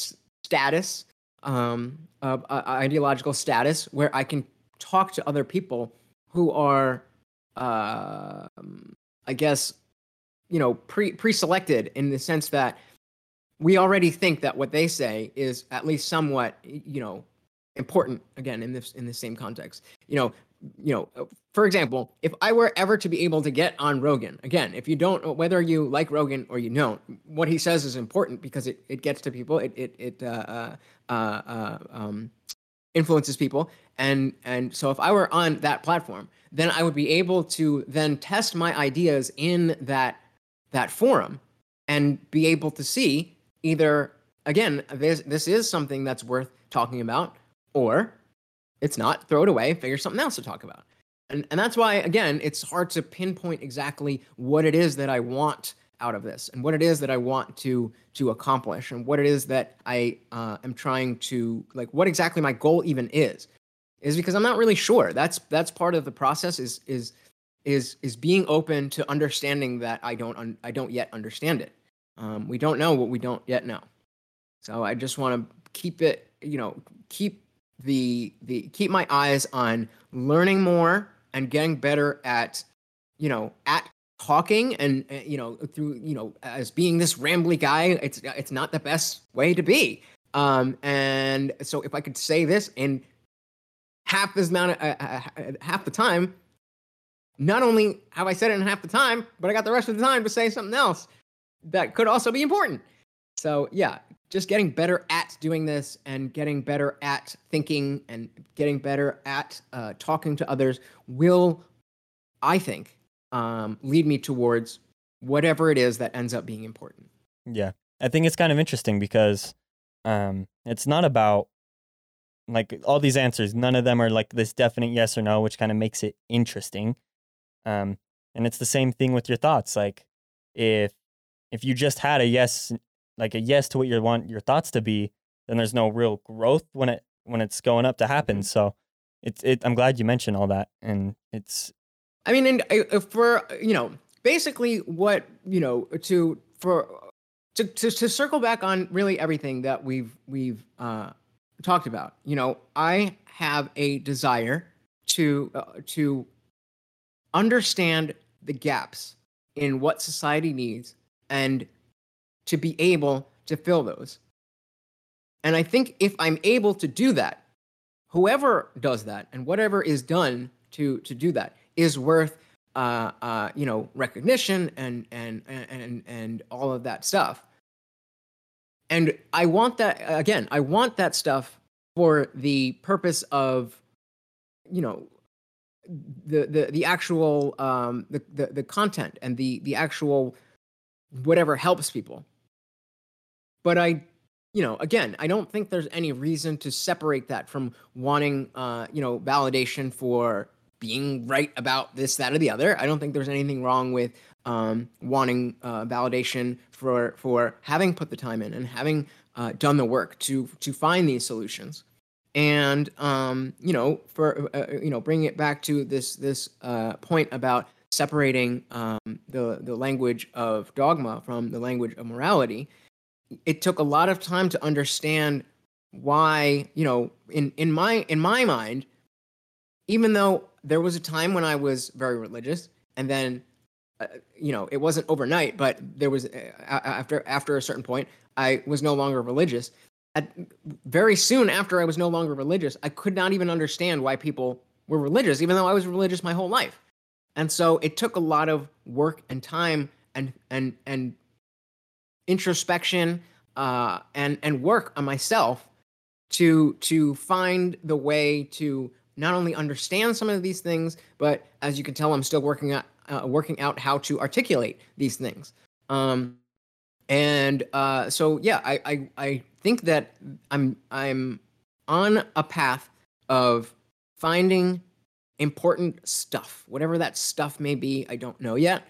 status, um, of uh, ideological status, where I can talk to other people who are, uh, I guess, you know, pre pre-selected in the sense that we already think that what they say is at least somewhat you know important again in this in the same context. You know you know uh, for example if i were ever to be able to get on rogan again if you don't whether you like rogan or you don't what he says is important because it, it gets to people it it, it uh, uh, uh, um, influences people. And and so if i were on that platform then i would be able to then test my ideas in that that forum and be able to see either again this this is something that's worth talking about or it's not throw it away figure something else to talk about. And and that's why again it's hard to pinpoint exactly what it is that i want out of this and what it is that i want to to accomplish and what it is that i uh, am trying to like what exactly my goal even is is because i'm not really sure. That's that's part of the process is is is is being open to understanding that i don't un- i don't yet understand it um, we don't know what we don't yet know. So I just want to keep it, you know, keep the the keep my eyes on learning more and getting better at, you know, at talking and uh, you know through you know as being this rambly guy it's it's not the best way to be um and so if i could say this in half this amount of, uh, uh, half the time not only have i said it in half the time but i got the rest of the time to say something else that could also be important. So yeah, just getting better at doing this and getting better at thinking and getting better at uh, talking to others will, I think, um, lead me towards whatever it is that ends up being important. Yeah. I think it's kind of interesting because um, it's not about like all these answers, none of them are like this definite yes or no, which kind of makes it interesting. Um, and it's the same thing with your thoughts. Like if if you just had a yes like a yes to what you want your thoughts to be, then there's no real growth when it when it's going up to happen. So it's it I'm glad you mentioned all that and it's I mean, and uh, for you know, basically what you know to for to, to to circle back on really everything that we've we've uh, talked about. You know, I have a desire to uh, to understand the gaps in what society needs and to be able to fill those. And I think if I'm able to do that, whoever does that and whatever is done to to do that is worth uh, uh, you know recognition and and and and all of that stuff. And I want that again. I want that stuff for the purpose of you know the the the actual um, the, the the content and the the actual whatever helps people. But I, you know, again, I don't think there's any reason to separate that from wanting, uh, you know, validation for being right about this, that, or the other. I don't think there's anything wrong with um, wanting uh, validation for for having put the time in and having uh, done the work to to find these solutions. And um, you know, for uh, uh you know, bringing it back to this this uh, point about separating um, the the language of dogma from the language of morality, it took a lot of time to understand why you know in in my in my mind, even though there was a time when I was very religious, and then uh, you know, it wasn't overnight, but there was uh, after after a certain point, I was no longer religious. Very soon after I was no longer religious, I could not even understand why people were religious, even though I was religious my whole life. And so it took a lot of work and time and and and introspection uh, and and work on myself to to find the way to not only understand some of these things, but as you can tell, I'm still working out uh, working out how to articulate these things. Um, and uh, so, yeah, I, I I think that I'm I'm on a path of finding important stuff, whatever that stuff may be. I don't know yet,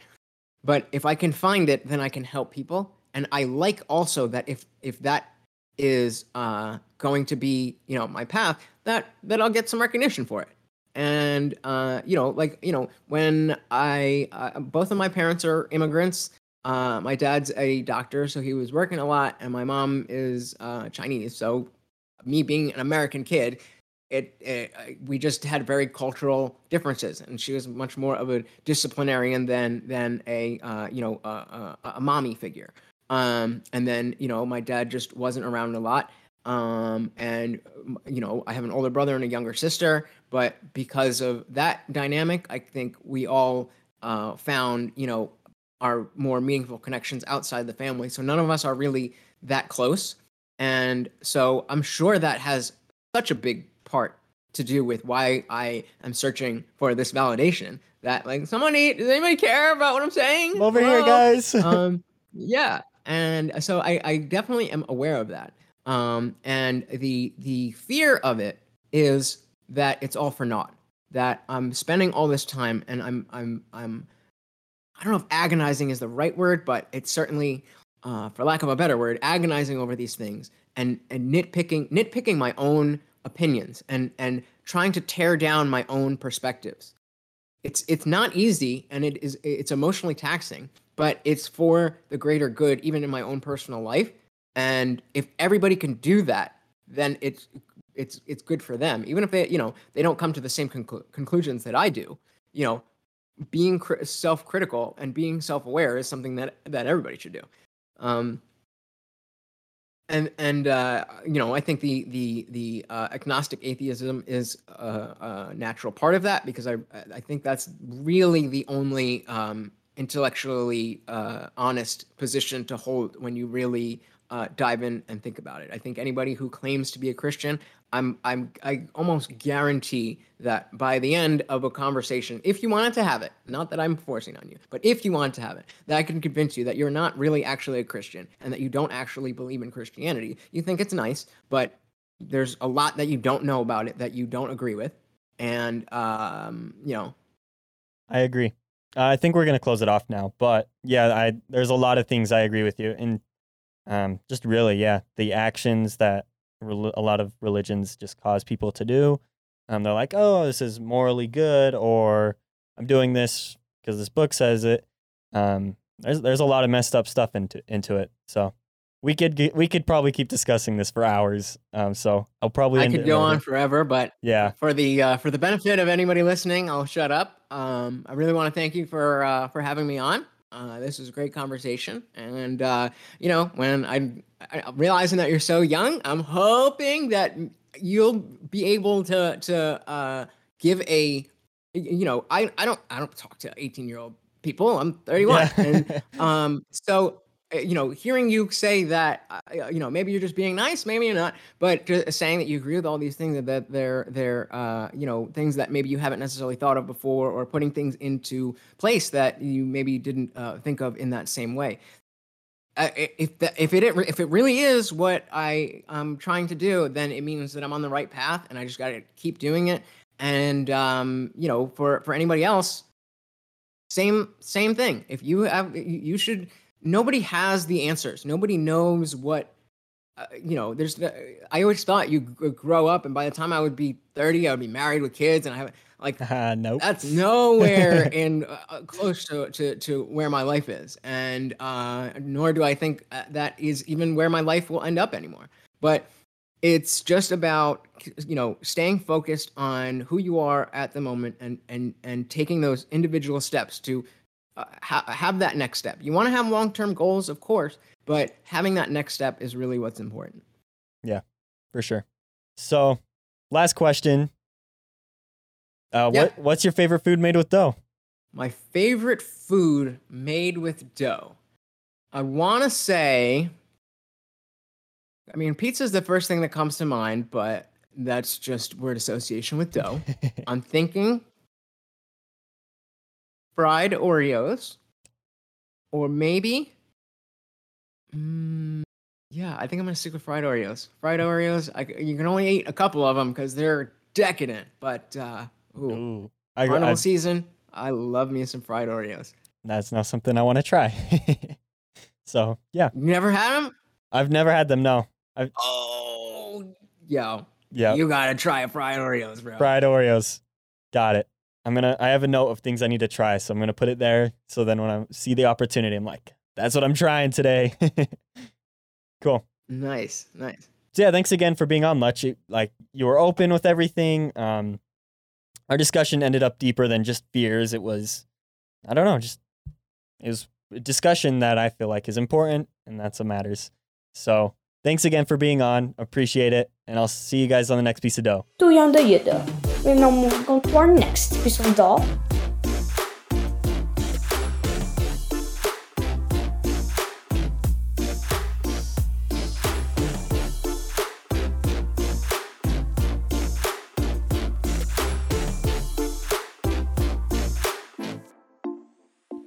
but if I can find it, then I can help people. And I like also that if if that is uh, going to be you know my path, that that I'll get some recognition for it and uh, you know, like you know, when I uh, both of my parents are immigrants. Uh, my dad's a doctor, so he was working a lot, and my mom is uh, Chinese. So, me being an American kid, it, it, we just had very cultural differences, and she was much more of a disciplinarian than than a uh, you know a, a, a mommy figure. Um, and then you know, my dad just wasn't around a lot. Um, and you know, I have an older brother and a younger sister, but because of that dynamic, I think we all uh, found, you know, our more meaningful connections outside the family. So none of us are really that close, and so I'm sure that has such a big part to do with why I am searching for this validation. That like somebody does anybody care about what I'm saying? over Hello? here, guys. (laughs) um, yeah, and so I, I definitely am aware of that. Um, and the the fear of it is that it's all for naught. That I'm spending all this time and I'm I'm I'm I don't know if agonizing is the right word, but it's certainly, uh, for lack of a better word, agonizing over these things and and nitpicking nitpicking my own opinions and and trying to tear down my own perspectives. It's it's not easy and it is it's emotionally taxing, but it's for the greater good, even in my own personal life. And if everybody can do that, then it's it's it's good for them. Even if they you know they don't come to the same conclu- conclusions that I do. You know, being cr- self-critical and being self-aware is something that that everybody should do. Um, and and uh, you know I think the the the uh, agnostic atheism is a, a, natural part of that because I I think that's really the only um, intellectually uh, honest position to hold when you really uh, dive in and think about it. I think anybody who claims to be a Christian, I'm I'm I almost guarantee that by the end of a conversation, if you wanted to have it, not that I'm forcing on you, but if you want to have it, that I can convince you that you're not really actually a Christian and that you don't actually believe in Christianity. You think it's nice, but there's a lot that you don't know about it that you don't agree with, and um, you know. I agree. Uh, I think we're gonna close it off now, but yeah, I there's a lot of things I agree with you, and um, just really, yeah, the actions that re- a lot of religions just cause people to do. Um, they're like, oh, this is morally good, or I'm doing this because this book says it. Um, there's there's a lot of messed up stuff into into it. So we could get, we could probably keep discussing this for hours. Um, so I'll probably I could go on forever, but yeah, for the uh, for the benefit of anybody listening, I'll shut up. Um, I really want to thank you for uh, for having me on. Uh, this was a great conversation, and uh, you know, when I'm, I'm realizing that you're so young, I'm hoping that you'll be able to to uh, give a, you know, I I don't I don't talk to 18 year old people. I'm 31, yeah. and um, so you know, hearing you say that, uh, you know, maybe you're just being nice, maybe you're not, but just saying that you agree with all these things that they're they're uh, you know things that maybe you haven't necessarily thought of before, or putting things into place that you maybe didn't uh, think of in that same way. Uh, if if it if it really is what I am trying to do, then it means that I'm on the right path, and I just got to keep doing it. And um, you know, for for anybody else, same same thing. If you have, you should nobody has the answers. Nobody knows what uh, you know. There's I always thought you grow up, and by the time I would be 30, I would be married with kids, and I have like (laughs) uh, nope. That's nowhere (laughs) in uh, uh, close to, to to where my life is, and uh, nor do I think uh, that is even where my life will end up anymore. But it's just about you know staying focused on who you are at the moment and and and taking those individual steps to uh, ha- have that next step. You want to have long term goals, of course, but having that next step is really what's important. Yeah, for sure. So, last question. Uh, Yeah. What What's your favorite food made with dough? My favorite food made with dough. I want to say, I mean, pizza is the first thing that comes to mind, but that's just word association with dough. (laughs) I'm thinking fried Oreos, or maybe, mm, yeah, I think I'm gonna stick with fried Oreos. Fried Oreos, I you can only eat a couple of them because they're decadent, but uh, ooh, Ooh, I, carnival I, season, I love me some fried Oreos. that's not something I want to try. (laughs) so yeah, You never had them? I've never had them. No. Oh, yo, Yeah. you gotta try fried Oreos, bro. Fried Oreos. Got it. I'm gonna. I have a note of things I need to try, so I'm gonna put it there. So then when I see the opportunity, I'm like, that's what I'm trying today. (laughs) cool. Nice, nice. So yeah, thanks again for being on, Lutch. You- Like you were open with everything. Um, our discussion ended up deeper than just fears. It was, I don't know, just it was a discussion that I feel like is important, and that's what matters. So thanks again for being on. Appreciate it, and I'll see you guys on the next piece of dough. Do you And now move on to our next piece of dough.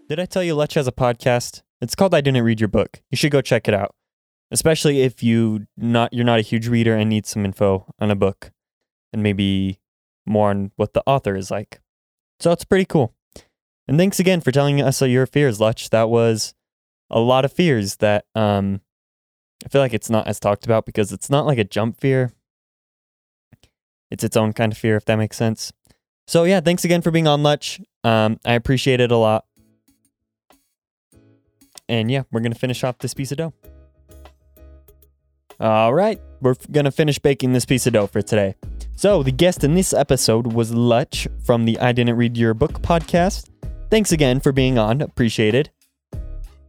Did I tell you Lutch has a podcast? It's called I Didn't Read Your Book. You should go check it out. Especially if you not you're not a huge reader and need some info on a book and maybe more on what the author is like. So it's pretty cool. And thanks again for telling us your fears, Lutch. That was a lot of fears that um I feel like it's not as talked about because it's not like a jump fear. It's its own kind of fear, if that makes sense. So yeah, thanks again for being on Lutch. Um, I appreciate it a lot. And yeah, we're to finish off this piece of dough. All right, we're to finish baking this piece of dough for today. So, the guest in this episode was Lutch from the I Didn't Read Your Book podcast. Thanks again for being on, appreciated.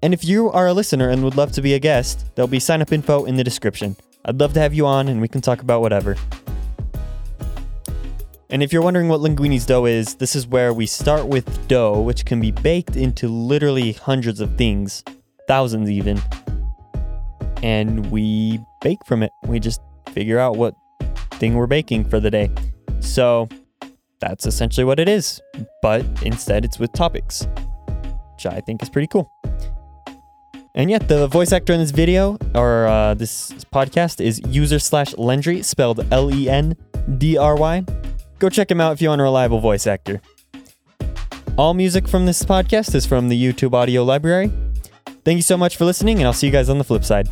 And if you are a listener and would love to be a guest, there'll be sign up info in the description. I'd love to have you on and we can talk about whatever. And if you're wondering what linguini's dough is, this is where we start with dough, which can be baked into literally hundreds of things, thousands even. And we bake from it. We just figure out what thing we're baking for the day. So that's essentially what it is. But instead, it's with topics, which I think is pretty cool. And yet, the voice actor in this video or uh, this podcast is user slash Lendry, spelled L E N D R Y. Go check him out if you want a reliable voice actor. All music from this podcast is from the YouTube audio library. Thank you so much for listening, and I'll see you guys on the flip side.